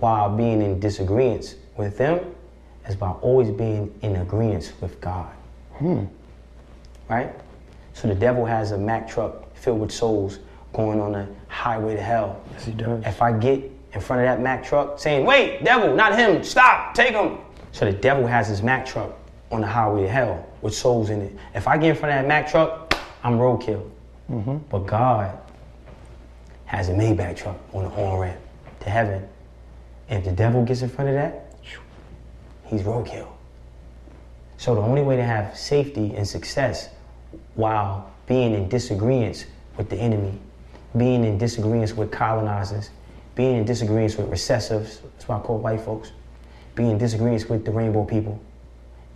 while being in disagreements with them is by always being in agreement with God hmm. right? So the devil has a Mack truck filled with souls going on the highway to hell. Yes, he does. If I get in front of that Mack truck saying, wait, devil, not him, stop, take him. So the devil has his Mack truck on the highway to hell with souls in it. If I get in front of that Mack truck, I'm roadkill. Mm-hmm. But God has a Maybach truck on the on ramp to heaven. And if the devil gets in front of that, he's roadkill. So the only way to have safety and success while being in disagreements with the enemy, being in disagreements with colonizers, being in disagreements with recessives, that's why I call white folks, being in disagreements with the rainbow people,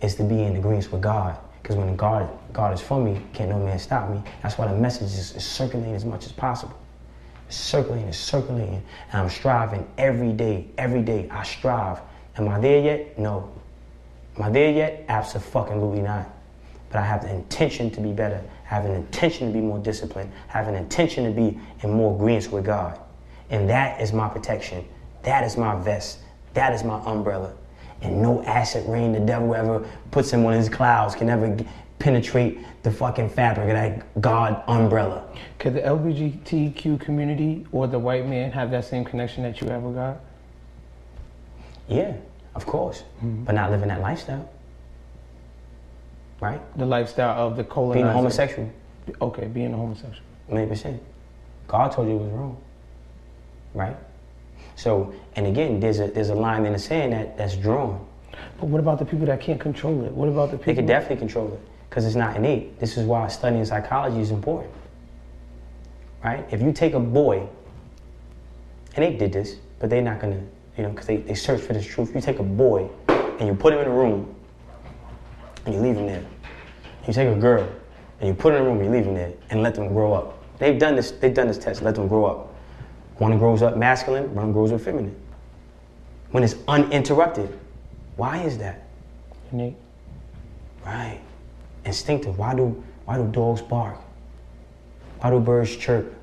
is to be in agreement with God. Because when God, God is for me, can't no man stop me. That's why the message is, is circulating as much as possible. Circulating, it's circulating. And I'm striving every day, every day. I strive. Am I there yet? No. Am I there yet? Absolutely not. But I have the intention to be better. I have an intention to be more disciplined. I have an intention to be in more agreement with God. And that is my protection. That is my vest. That is my umbrella. And no acid rain the devil ever puts in one of his clouds can ever penetrate the fucking fabric of that God umbrella. Could the LGBTQ community or the white man have that same connection that you ever God? Yeah, of course. Mm-hmm. But not living that lifestyle. Right? The lifestyle of the colonizer. Being a homosexual. Okay, being a homosexual. Million percent. God told you it was wrong. Right? So, and again, there's a there's a line in the sand that, that's drawn. But what about the people that can't control it? What about the people? They can definitely control it because it's not innate. This is why studying psychology is important. Right? If you take a boy, and they did this, but they're not gonna, you know, because they, they search for this truth. You take a boy and you put him in a room and you leave him there. You take a girl and you put her in a room and you leave them there and let them grow up. They've done this, they've done this test, let them grow up. One grows up masculine, one grows up feminine. When it's uninterrupted. Why is that? Innate. Right. Instinctive. Why do why do dogs bark? Why do birds chirp?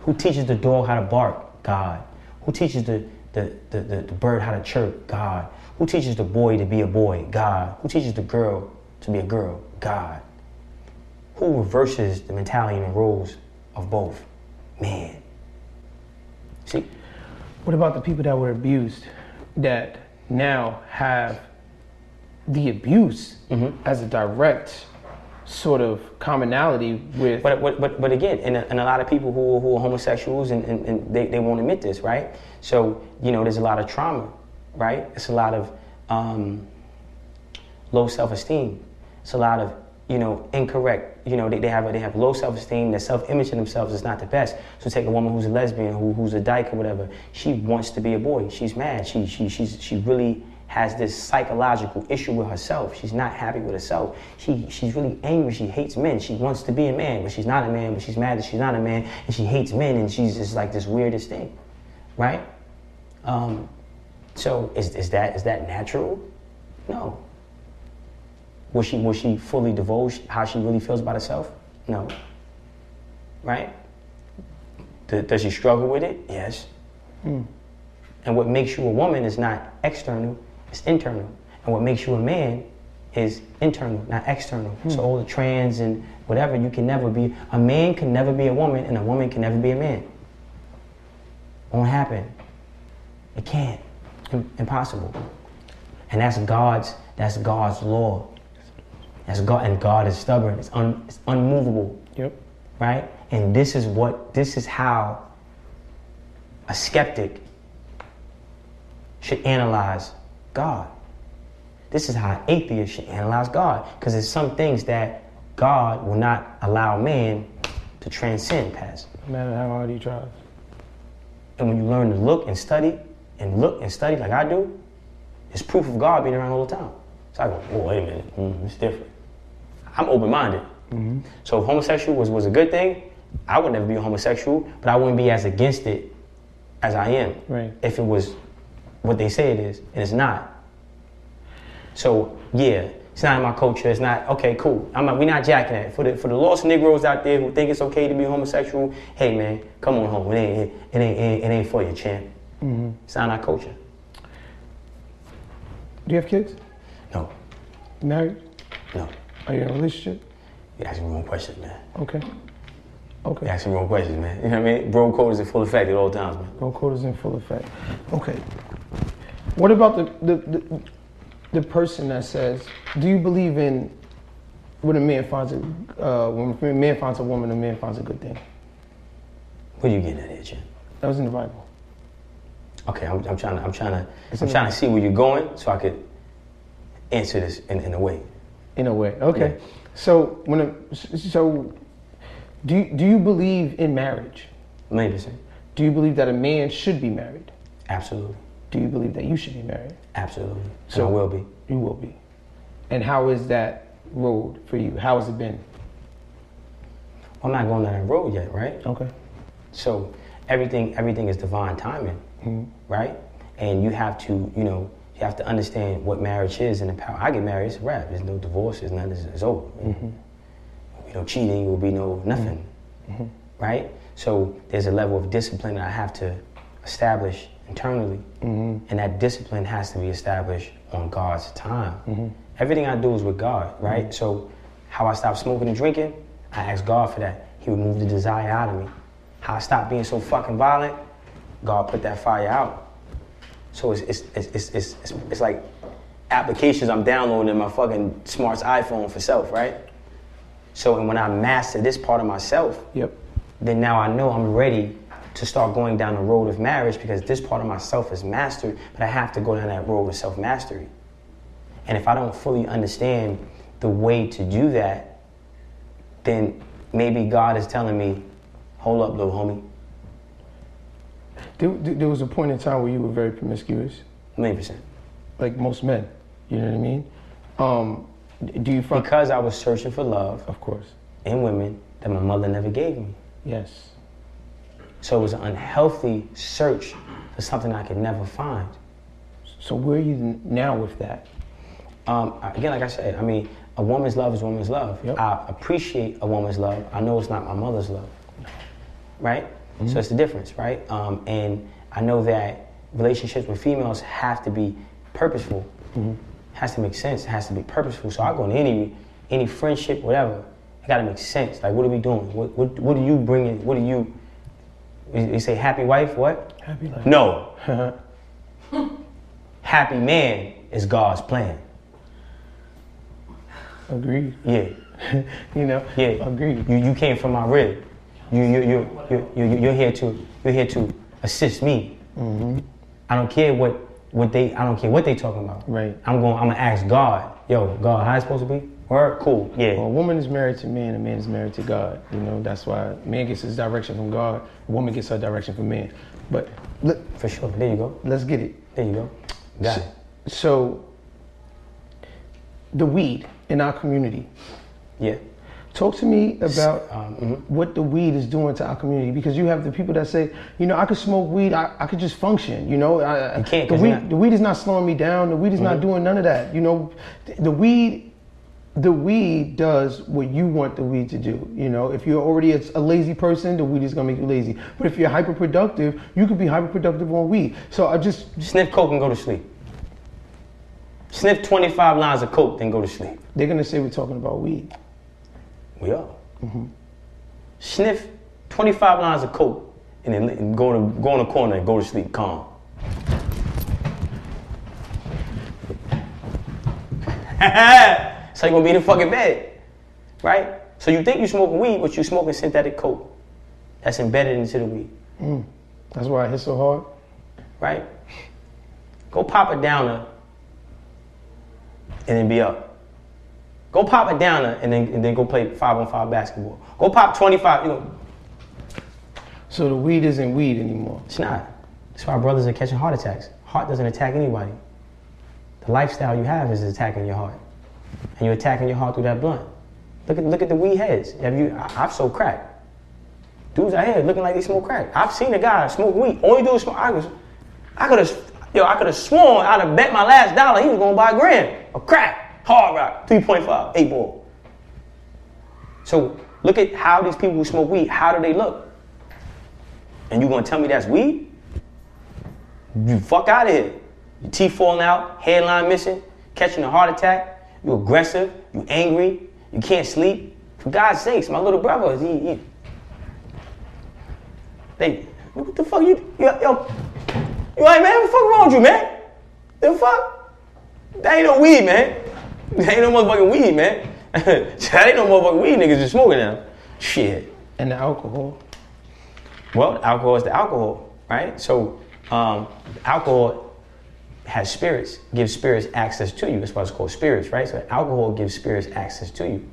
Who teaches the dog how to bark? God. Who teaches the, the, the, the, the bird how to chirp? God. Who teaches the boy to be a boy? God. Who teaches the girl to be a girl? God. Who reverses the mentality and the roles of both? Man. See? What about the people that were abused that now have the abuse mm-hmm. as a direct sort of commonality with But, but, but, but again, and a, and a lot of people who, who are homosexuals and, and, and they, they won't admit this, right? So, you know, there's a lot of trauma, right? It's a lot of um, low self esteem. It's a lot of, you know, incorrect, you know, they, they, have, they have low self esteem. Their self image in themselves is not the best. So, take a woman who's a lesbian, who, who's a dyke or whatever. She wants to be a boy. She's mad. She, she, she's, she really has this psychological issue with herself. She's not happy with herself. She, she's really angry. She hates men. She wants to be a man, but she's not a man, but she's mad that she's not a man, and she hates men, and she's just like this weirdest thing, right? Um, so is, is, that, is that natural? No. Was she, was she fully divulged how she really feels about herself? No. Right? D- does she struggle with it? Yes. And what makes you a woman is not external, it's internal. And what makes you a man is internal, not external. So all the trans and whatever, you can never be a man can never be a woman and a woman can never be a man. Won't happen. It can't. Impossible. And that's God's that's God's law. That's God and God is stubborn. It's, un, it's unmovable Yep. right? And this is what this is how a skeptic should analyze God. This is how an atheist should analyze God. Because there's some things that God will not allow man to transcend past. No matter how hard he tries. And when you learn to look and study and look and study like I do, it's proof of God being around all the time. So I go, oh, wait a minute, mm, it's different. I'm open minded. So if homosexual was, was a good thing, I would never be a homosexual, but I wouldn't be as against it as I am. Right. If it was what they say it is, and it's not. So yeah, it's not in my culture. It's not okay. Cool. I'm not, we're not jacking it For the for the lost Negroes out there who think it's okay to be homosexual, hey man, come on home. It ain't it, ain't it ain't, it ain't for you, champ. Mm-hmm. It's not our culture. Do you have kids? No, Married? no. Are you in a relationship? You asking the wrong questions, man. Okay. Okay. You asking the wrong questions, man. You know what I mean? Bro code is in full effect at all times, man. Bro code is in full effect. Okay. What about the, the, the, the person that says, do you believe in when a man finds a uh, when a man finds a woman, a man finds a good thing? What are you getting at here, champ? That was in the Bible. Okay, I'm, I'm trying to, I'm trying to, It's I'm trying to see where you're going so I could answer this in, in a way. In a way. Okay. Yeah. So when a, so do you, do you believe in marriage? Million percent. Do you believe that a man should be married? Absolutely. Do you believe that you should be married? Absolutely. So- So I will be. You will be. And how is that road for you? How has it been? I'm not going down that road yet, right? Okay. So everything, everything is divine timing, mm-hmm. right? And you have to, you know, you have to understand what marriage is and the power. I get married, it's a wrap. There's no divorce. There's nothing. It's, it's over. Will be no cheating. Will be no nothing, mm-hmm. Mm-hmm. right? So there's a level of discipline that I have to establish internally, mm-hmm. and that discipline has to be established on God's time. Mm-hmm. Everything I do is with God, right? Mm-hmm. So how I stop smoking and drinking, I ask God for that. He removed the desire out of me. How I stopped being so fucking violent, God put that fire out. So it's it's it's it's, it's, it's, it's like applications I'm downloading in my fucking smart's iPhone for self, right? So and when I master this part of myself, Yep. then now I know I'm ready to start going down the road of marriage because this part of myself is mastered, but I have to go down that road of self mastery. And if I don't fully understand the way to do that, then maybe God is telling me, hold up, little homie, There, there was a point in time where you were very promiscuous, million percent. like most men. You know what I mean? Um, do you find? Because I was searching for love Of course. in women that my mother never gave me. Yes. So it was an unhealthy search for something I could never find. So where are you now with that? Um, again, like I said, I mean, a woman's love is woman's love. Yep. I appreciate a woman's love. I know it's not my mother's love, right? Mm-hmm. So it's the difference, right? Um, and I know that relationships with females have to be purposeful. Mm-hmm. Has to make sense. It has to be purposeful. So I go into any any friendship, whatever. It got to make sense. Like, what are we doing? What what, what are you bringing? What are you You you say happy wife, what? Happy life. No. happy man is God's plan. Agreed. Yeah. you know. Yeah. Agreed. You you came from my rib. You you you you you you- you're here to you're here to assist me. Mm-hmm. I don't care what what they I don't care what they talking about. Right. I'm going. I'm gonna ask God. Yo, God, how it supposed to be? Word, cool. Yeah. Well, a woman is married to man, and man is married to God. You know, that's why man gets his direction from God, a woman gets her direction from man. But let, For sure. There you go. let's get it. There you go. Got so, it. so, the weed in our community. Yeah. Talk to me about Um, mhm. what the weed is doing to our community because you have the people that say, you know, I could smoke weed, I, I could just function. You know, I, You can't, The weed, not- Mm-hmm. the weed is not slowing me down. The weed is not doing none of that. You know, the, weed, the weed does what you want the weed to do. You know, if you're already a, a lazy person, the weed is gonna make you lazy. But if you're hyper productive, you could be hyper productive on weed. So I just Sniff coke and go to sleep. Sniff 25 lines of coke, then go to sleep. they're gonna say we're talking about weed. We are. Mm-hmm. Sniff 25 lines of coke and then and go to go in the corner and go to sleep calm. so you're gonna be in the fucking bed, right? So you think you're smoking weed, but you're smoking synthetic coke that's embedded into the weed, mm. That's why I hit so hard. right? Go pop a downer and then be up. Go pop a downer and then and then go play five on five basketball. Go pop 25, you know, So the weed isn't weed anymore. It's not. That's why brothers are catching heart attacks. Heart doesn't attack anybody. The lifestyle you have is attacking your heart, and you're attacking your heart through that blunt. Look at look at the weed heads. Have you? I, I've sold crack. Dudes out here looking like they smoke crack. I've seen a guy smoke weed. Only is smoke. I was, I could have, yo, I could have sworn I'd have bet my last dollar he was gonna buy a gram of crack, hard rock, 3.5, eight ball. So look at how these people who smoke weed. How do they look? And you gonna tell me that's weed? You fuck out of here. Your teeth falling out, hairline missing, catching a heart attack. You aggressive. You angry. You can't sleep. For God's sakes, my little brother, he, he they, what the fuck you, yo, yo, you like, man, what the fuck wrong with you, man? The fuck? That ain't no weed, man. That ain't no motherfucking weed, man. that ain't no motherfucking weed niggas just smoking now. Shit. And the alcohol. Well, alcohol is the alcohol, right? So, um, alcohol has spirits, gives spirits access to you. That's why it's called spirits, right? So, alcohol gives spirits access to you.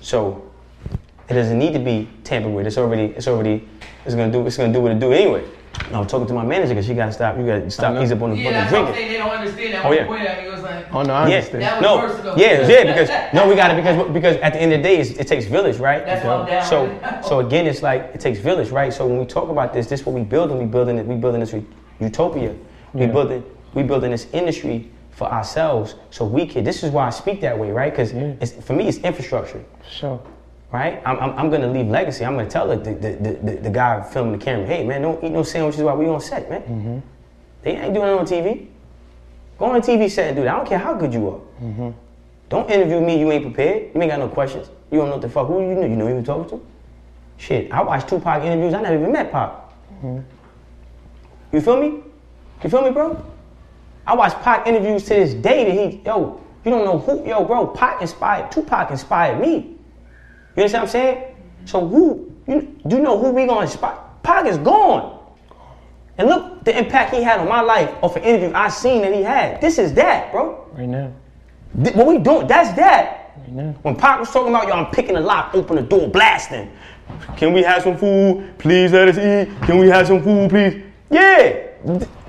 So, it doesn't need to be tampered with. It's already, it's already, it's gonna do, it's gonna do what it do anyway. I'm talking to my manager because she gotta stop. You gotta stop. know. Ease up on the Yeah, fucking that's drinking. They don't understand that. Oh, When yeah. You pointed at me, it was like, Oh no, I Yeah, understand. That was no, versatile. yeah, yeah, because no, we got it because because at the end of the day, it's, it takes village, right? That's what I'm down So with. so again, it's like it takes village, right? So when we talk about this, this is what we building. We building it. We building this utopia. We Yeah. building we building this industry for ourselves, so we can. This is why I speak that way, right? Because Yeah. for me, it's infrastructure, Sure. right? I'm, I'm, I'm gonna leave legacy. I'm gonna tell the the, the, the the guy filming the camera, hey man, don't eat no sandwiches while we on set, man. Mm-hmm. They ain't doing it on TV. Go on a TV set and do that. I don't care how good you are. Mm-hmm. Don't interview me. You ain't prepared. You ain't got no questions. You don't know what the fuck. Who you know? You know who you talking to? Shit, I watched Tupac interviews. I never even met Pac. You feel me? You feel me, bro? I watch Pac interviews to this day that he, yo, you don't know who, yo, bro, Pac inspired, Tupac inspired me. You understand what I'm saying? So who, you, do you know who we gonna inspire? Pac is gone. And look the impact he had on my life off an interview I seen that he had. This is that, bro. Right now. Th- What we doing, that's that. Right now. When Pac was talking about, yo, I'm picking a lock, open the door, blasting. Can we have some food? Please let us eat. Can we have some food, please? Yeah,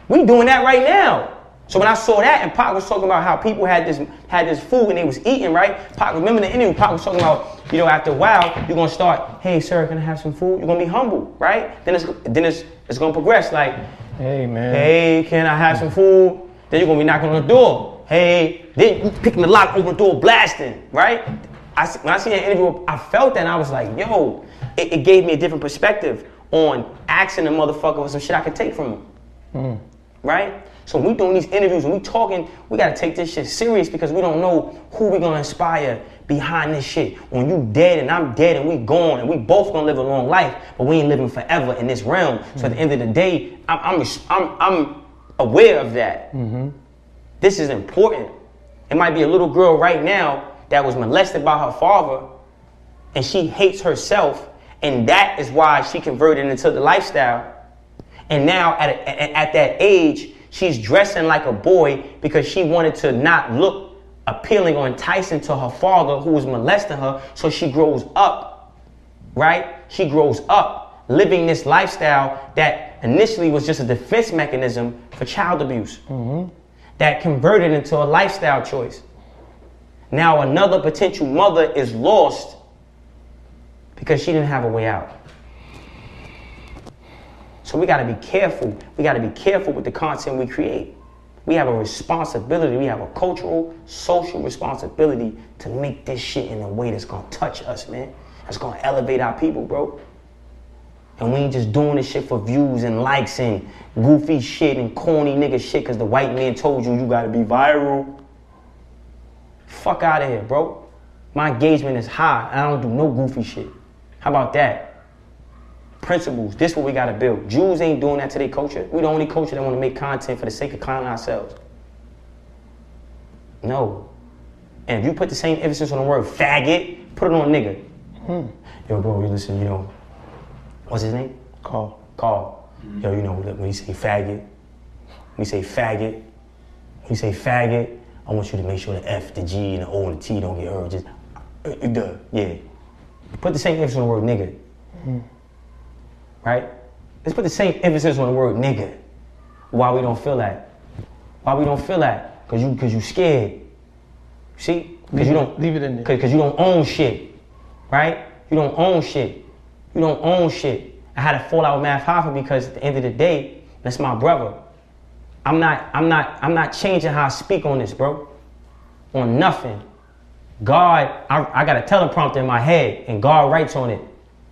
we doing that right now. So when I saw that and Pac was talking about how people had this had this food and they was eating, right? Pac, remember the interview, Pac was talking about, you know, after a while, you're gonna start, hey sir, can I have some food? You're gonna be humble, right? Then it's then it's it's gonna progress like, Hey man. Hey, can I have some food? Then you're gonna be knocking on the door. Hey, then you picking the lock, open the door, blasting, right? I, when I see that interview, I felt that and I was like, yo, it, it gave me a different perspective on asking a motherfucker for some shit I could take from him. Hmm. Right? So when we doing these interviews and we talking, we gotta take this shit serious because we don't know who we gonna inspire behind this shit. When you dead and I'm dead and we gone and we both gonna live a long life, but we ain't living forever in this realm. So at the end of the day, I'm I'm I'm, I'm aware of that. Mm-hmm. This is important. It might be a little girl right now that was molested by her father and she hates herself, and that is why she converted into the lifestyle. And now at, a, at that age, she's dressing like a boy because she wanted to not look appealing or enticing to her father who was molesting her. So she grows up, right? She grows up living this lifestyle that initially was just a defense mechanism for child abuse mm-hmm. that converted into a lifestyle choice. Now another potential mother is lost because she didn't have a way out. So we got to be careful. We got to be careful with the content we create. We have a responsibility. We have a cultural, social responsibility to make this shit in a way that's gonna touch us, man. That's gonna elevate our people, bro. And we ain't just doing this shit for views and likes and goofy shit and corny nigga shit because the white man told you you gotta be viral. Fuck out of here, bro. My engagement is high. I don't do no goofy shit. How about that? Principles. This what we gotta build. Jews ain't doing that to their culture. We the only culture that wanna make content for the sake of clowning ourselves. No. And if you put the same emphasis on the word faggot, put it on nigga. Yo, bro, you listen, you know, what's his name? Call. Carl. Yo, you know, when you say faggot, when you say faggot, when you say faggot, I want you to make sure the F, the G, and the O and the T don't get heard. Just, uh, uh, duh, yeah. Put the same emphasis on the word nigga. Right? Let's put the same emphasis on the word nigga. Why we don't feel that? Why we don't feel that? Cause you, cause you scared. See? Cause you don't Leave it in there. Cause, Cause you don't own shit, right? You don't own shit. You don't own shit. I had a fallout with Math Hoffa because at the end of the day, that's my brother. I'm not, I'm not, I'm not changing how I speak on this, bro. On nothing. God, I, I got a teleprompter in my head, and God writes on it.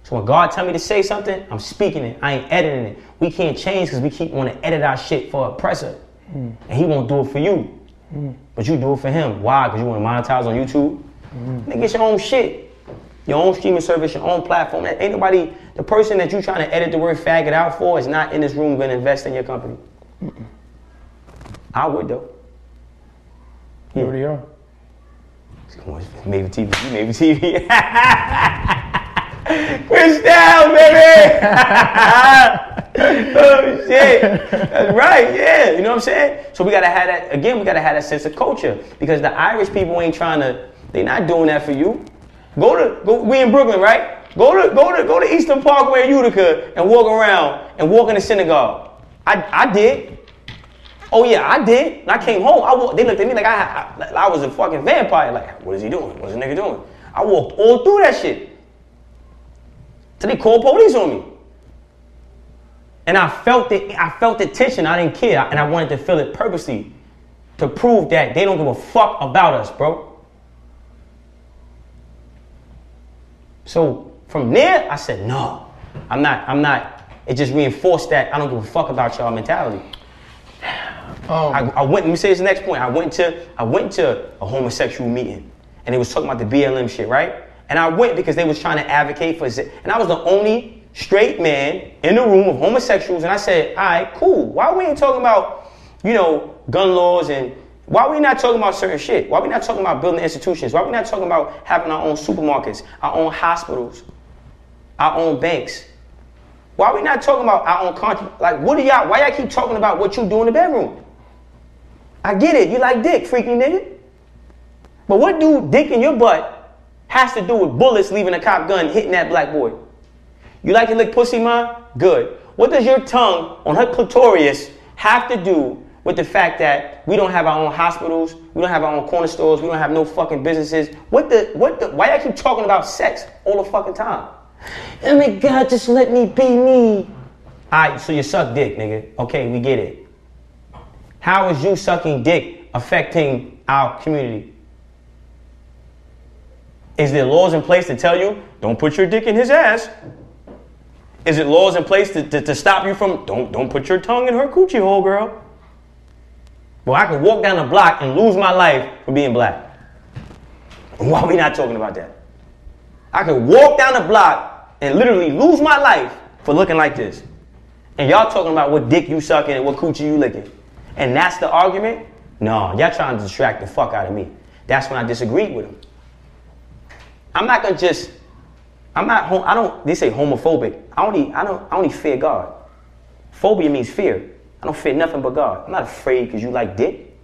So when God tell me to say something, I'm speaking it. I ain't editing it. We can't change because we keep want to edit our shit for a oppressor, and he won't do it for you. But you do it for him. Why? Because you want to monetize on YouTube? Nigga, it's your own shit. Your own streaming service, your own platform. Ain't nobody, the person that you trying to edit the word faggot out for is not in this room going to invest in your company. I would though. You already are. Come on, maybe TV, maybe TV. Cristal, baby! oh shit. That's right, yeah. You know what I'm saying? So we gotta have that again, we gotta have that sense of culture. Because the Irish people ain't trying to, they not doing that for you. Go to go we in Brooklyn, right? Go to go to go to Eastern Parkway, in Utica, and walk around and walk in the synagogue. I I did. Oh yeah, I did. I came home, I walked, they looked at me like I, I, I was a fucking vampire. Like, what is he doing? What's the nigga doing? I walked all through that shit. Till they called police on me. And I felt it, I felt the tension. I didn't care. And I wanted to feel it purposely to prove that they don't give a fuck about us, bro. So from there, I said, no, I'm not, I'm not. It just reinforced that I don't give a fuck about y'all mentality. Um, I, I went. Let me say this next point. I went to I went to a homosexual meeting, and they was talking about the BLM shit, right? And I went because they was trying to advocate for it. And I was the only straight man in the room of homosexuals. And I said, all right, cool. Why we ain't talking about, you know, gun laws and why we not talking about certain shit? Why we not talking about building institutions? Why we not talking about having our own supermarkets, our own hospitals, our own banks? Why we not talking about our own country? Like, what do y'all? Why y'all keep talking about what you do in the bedroom? I get it. You like dick, freaky nigga. But what do dick in your butt has to do with bullets leaving a cop gun hitting that black boy? You like to lick pussy, man? Good. What does your tongue on her clitoris have to do with the fact that we don't have our own hospitals, we don't have our own corner stores, we don't have no fucking businesses? What the? What the? Why y'all keep talking about sex all the fucking time? Oh my God, just let me be me. All right, so you suck dick, nigga. Okay, we get it. How is you sucking dick affecting our community? Is there laws in place to tell you, don't put your dick in his ass? Is it laws in place to, to, to stop you from, don't, don't put your tongue in her coochie hole, girl? Well, I could walk down the block and lose my life for being black. Why are we not talking about that? I could walk down the block and literally lose my life for looking like this. And y'all talking about what dick you sucking and what coochie you licking. And that's the argument? No, y'all trying to distract the fuck out of me. That's when I disagreed with him. I'm not gonna just, I'm not, hom- I don't, they say homophobic. I only, I don't, I only fear God. Phobia means fear. I don't fear nothing but God. I'm not afraid because you like dick.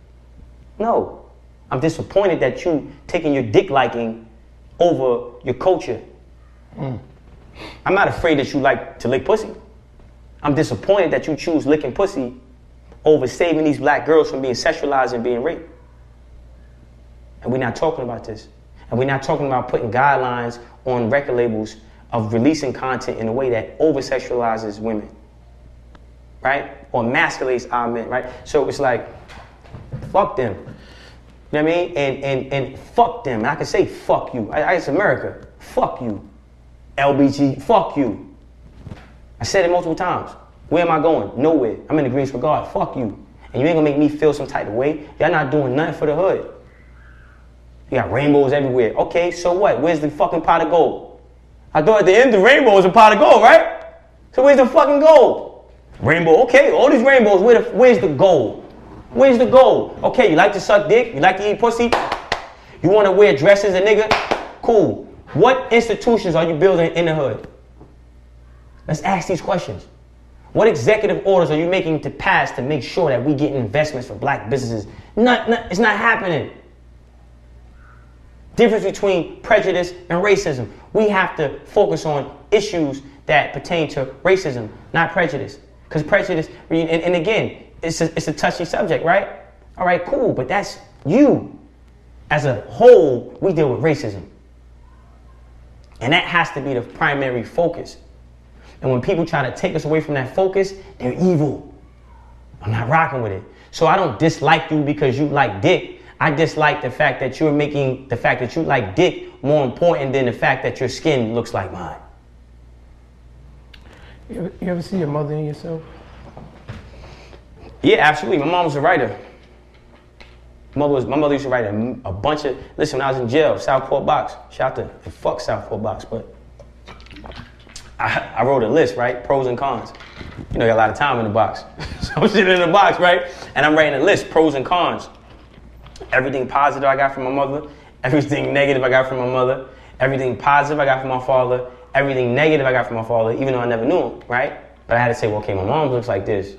No. I'm disappointed that you taking your dick liking over your culture. I'm not afraid that you like to lick pussy. I'm disappointed that you choose licking pussy over saving these black girls from being sexualized and being raped. And we're not talking about this. And we're not talking about putting guidelines on record labels of releasing content in a way that over sexualizes women. Right? Or emasculates our men, right? So it's like, fuck them. You know what I mean? And and and fuck them. And I can say fuck you. I, I it's America. Fuck you. LBG, fuck you. I said it multiple times. Where am I going? Nowhere. I'm in agreement with God. Fuck you. And you ain't gonna make me feel some type of way. Y'all not doing nothing for the hood. You got rainbows everywhere. Okay, so what? Where's the fucking pot of gold? I thought at the end the rainbow is a pot of gold, right? So where's the fucking gold? Rainbow, okay, all these rainbows, where the, where's the gold? Where's the gold? Okay, you like to suck dick? You like to eat pussy? You wanna wear dresses, a nigga? Cool. What institutions are you building in the hood? Let's ask these questions. What executive orders are you making to pass to make sure that we get investments for black businesses? Not, not, it's not happening. Difference between prejudice and racism. We have to focus on issues that pertain to racism, not prejudice. Because prejudice, and, and again, it's a, it's a touchy subject, right? All right, cool, but that's you. As a whole, we deal with racism. And that has to be the primary focus. And when people try to take us away from that focus, they're evil. I'm not rocking with it. So I don't dislike you because you like dick. I dislike the fact that you're making the fact that you like dick more important than the fact that your skin looks like mine. You ever, you ever see your mother in yourself? Yeah, absolutely. My mom was a writer. Mother was, my mother used to write a, a bunch of. Listen, when I was in jail, Southport Box. Shout out to fuck Southport Box, but I, I wrote a list, right? Pros and cons. You know, you got a lot of time in the box. so I'm sitting in the box, right? And I'm writing a list, pros and cons. Everything positive I got from my mother, everything negative I got from my mother, everything positive I got from my father, everything negative I got from my father, even though I never knew him, right? But I had to say, well, okay, my mom looks like this.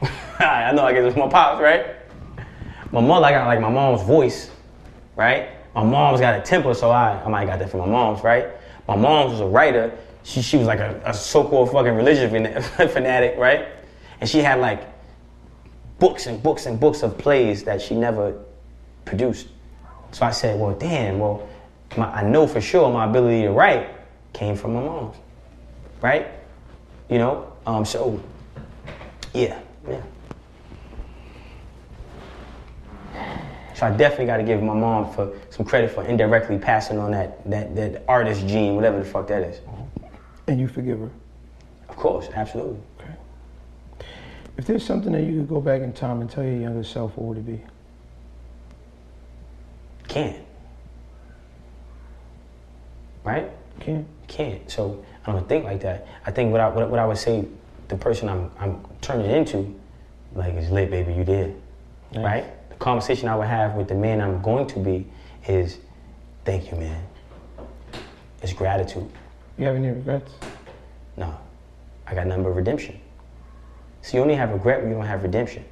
I know I guess it's my pops, right? My mother, I got like my mom's voice, right? My mom's got a temper, so I, I might got that from my mom's, right? My mom's was a writer. She, she was like a, a so-called fucking religious fanatic, right? And she had like books and books and books of plays that she never produced. So I said, well, damn, well, my, I know for sure my ability to write came from my mom's, right? You know, um, so yeah, yeah. So I definitely got to give my mom for some credit for indirectly passing on that that that artist gene, whatever the fuck that is. And you forgive her? Of course, absolutely. If there's something that you could go back in time and tell your younger self, what would it be? Can't. Right? Can't. Can't. So I don't think like that. I think what I what, what I would say, the person I'm I'm turning into, like is lit, baby. You did, Nice. right? The conversation I would have with the man I'm going to be is, thank you, man. It's gratitude. You have any regrets? No, I got nothing but redemption. So you only have regret when you don't have redemption,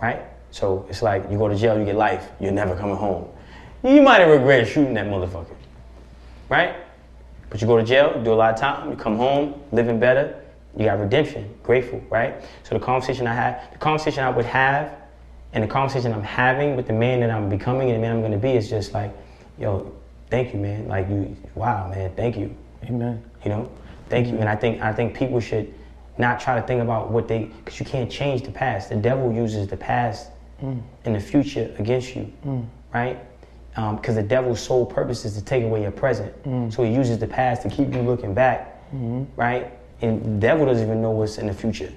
right? So it's like you go to jail, you get life, you're never coming home. You might have regretted shooting that motherfucker, right? But you go to jail, you do a lot of time, you come home, living better, you got redemption, grateful, right? So the conversation I had, the conversation I would have, and the conversation I'm having with the man that I'm becoming and the man I'm gonna be is just like, yo, thank you, man. Like you, wow, man, thank you. Amen. You know, thank you. And I think I think people should not try to think about what they because you can't change the past. The devil uses the past mm. and the future against you, mm. right? Um, because the devil's sole purpose is to take away your present. Mm. So he uses the past to keep you looking back, mm-hmm. right? And the devil doesn't even know what's in the future,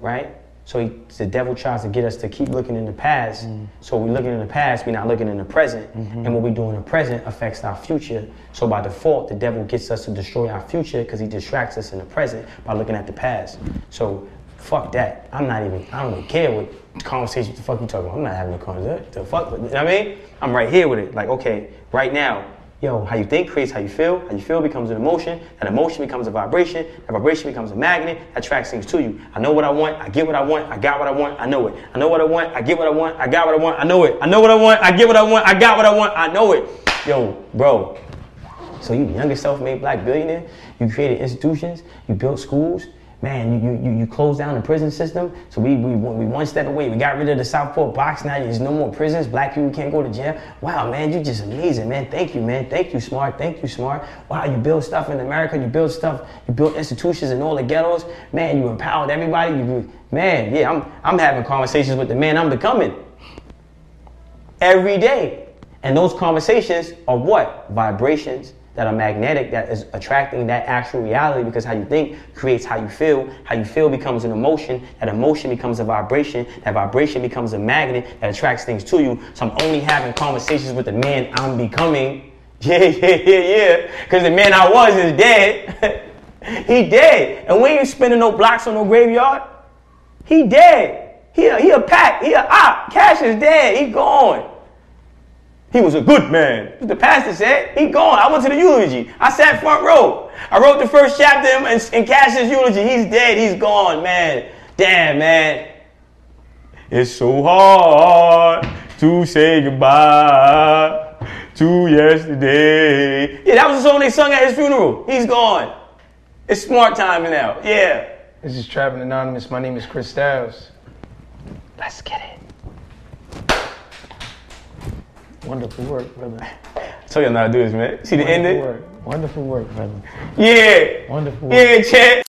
right? So he, the devil tries to get us to keep looking in the past. Mm. So we're looking in the past, we're not looking in the present. Mm-hmm. And what we do in the present affects our future. So by default, the devil gets us to destroy our future because he distracts us in the present by looking at the past. So fuck that. I'm not even, I don't even care what conversation the fuck you talking about. I'm not having a conversation. The fuck, you know what I mean? I'm right here with it. Like, okay, right now, Yo, how you think creates how you feel. How you feel becomes an emotion. That emotion becomes a vibration. That vibration becomes a magnet. That attracts things to you. I know what I want. I get what I want. I got what I want. I know it. I know what I want. I get what I want. I got what I want. I know it. I know what I want. I get what I want. I got what I want. I know it. Yo, bro. So you youngest self-made black billionaire. You created institutions. You built schools. Man, you, you, you closed down the prison system. So we, we, we one step away. We got rid of the Southport box. Now there's no more prisons. Black people can't go to jail. Wow, man, you're just amazing, man. Thank you, man. Thank you, smart. Thank you, smart. Wow, you build stuff in America. You build stuff. You built institutions in all the ghettos. Man, you empowered everybody. You, man, yeah, I'm, I'm having conversations with the man I'm becoming every day. And those conversations are what? Vibrations that are magnetic, that is attracting that actual reality because how you think creates how you feel. How you feel becomes an emotion. That emotion becomes a vibration. That vibration becomes a magnet that attracts things to you. So I'm only having conversations with the man I'm becoming. Yeah, yeah, yeah, yeah. Because the man I was is dead. he dead. And we ain't spending no blocks on no graveyard. He dead. He a, he a pack. He a op. Cash is dead. He gone. He was a good man. The pastor said, he gone. I went to the eulogy. I sat front row. I wrote the first chapter in, in Cash's eulogy. He's dead. He's gone, man. Damn, man. It's so hard to say goodbye to yesterday. Yeah, that was the song they sung at his funeral. He's gone. It's smart time now. Yeah. This is Trappin Anonymous. My name is Chris Styles. Let's get it. Wonderful work, brother. I told you how to do this, man. See the Wonderful ending? work. Wonderful work, brother. Yeah. Wonderful work. Yeah, Chet.